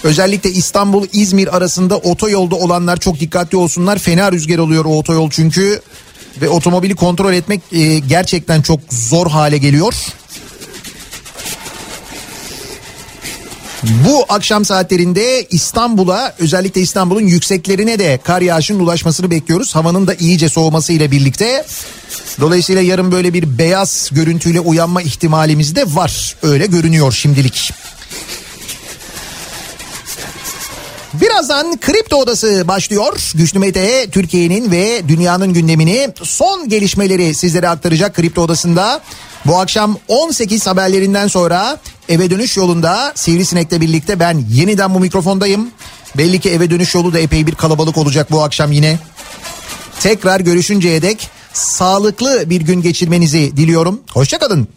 Özellikle İstanbul İzmir arasında otoyolda olanlar çok dikkatli olsunlar. Fena rüzgar oluyor o otoyol çünkü ve otomobili kontrol etmek e, gerçekten çok zor hale geliyor. Bu akşam saatlerinde İstanbul'a özellikle İstanbul'un yükseklerine de kar yağışının ulaşmasını bekliyoruz. Havanın da iyice soğumasıyla birlikte. Dolayısıyla yarın böyle bir beyaz görüntüyle uyanma ihtimalimiz de var. Öyle görünüyor şimdilik. Birazdan Kripto Odası başlıyor. Güçlü Mete Türkiye'nin ve dünyanın gündemini son gelişmeleri sizlere aktaracak Kripto Odası'nda. Bu akşam 18 haberlerinden sonra eve dönüş yolunda Sivrisinek'le birlikte ben yeniden bu mikrofondayım. Belli ki eve dönüş yolu da epey bir kalabalık olacak bu akşam yine. Tekrar görüşünceye dek sağlıklı bir gün geçirmenizi diliyorum. Hoşçakalın.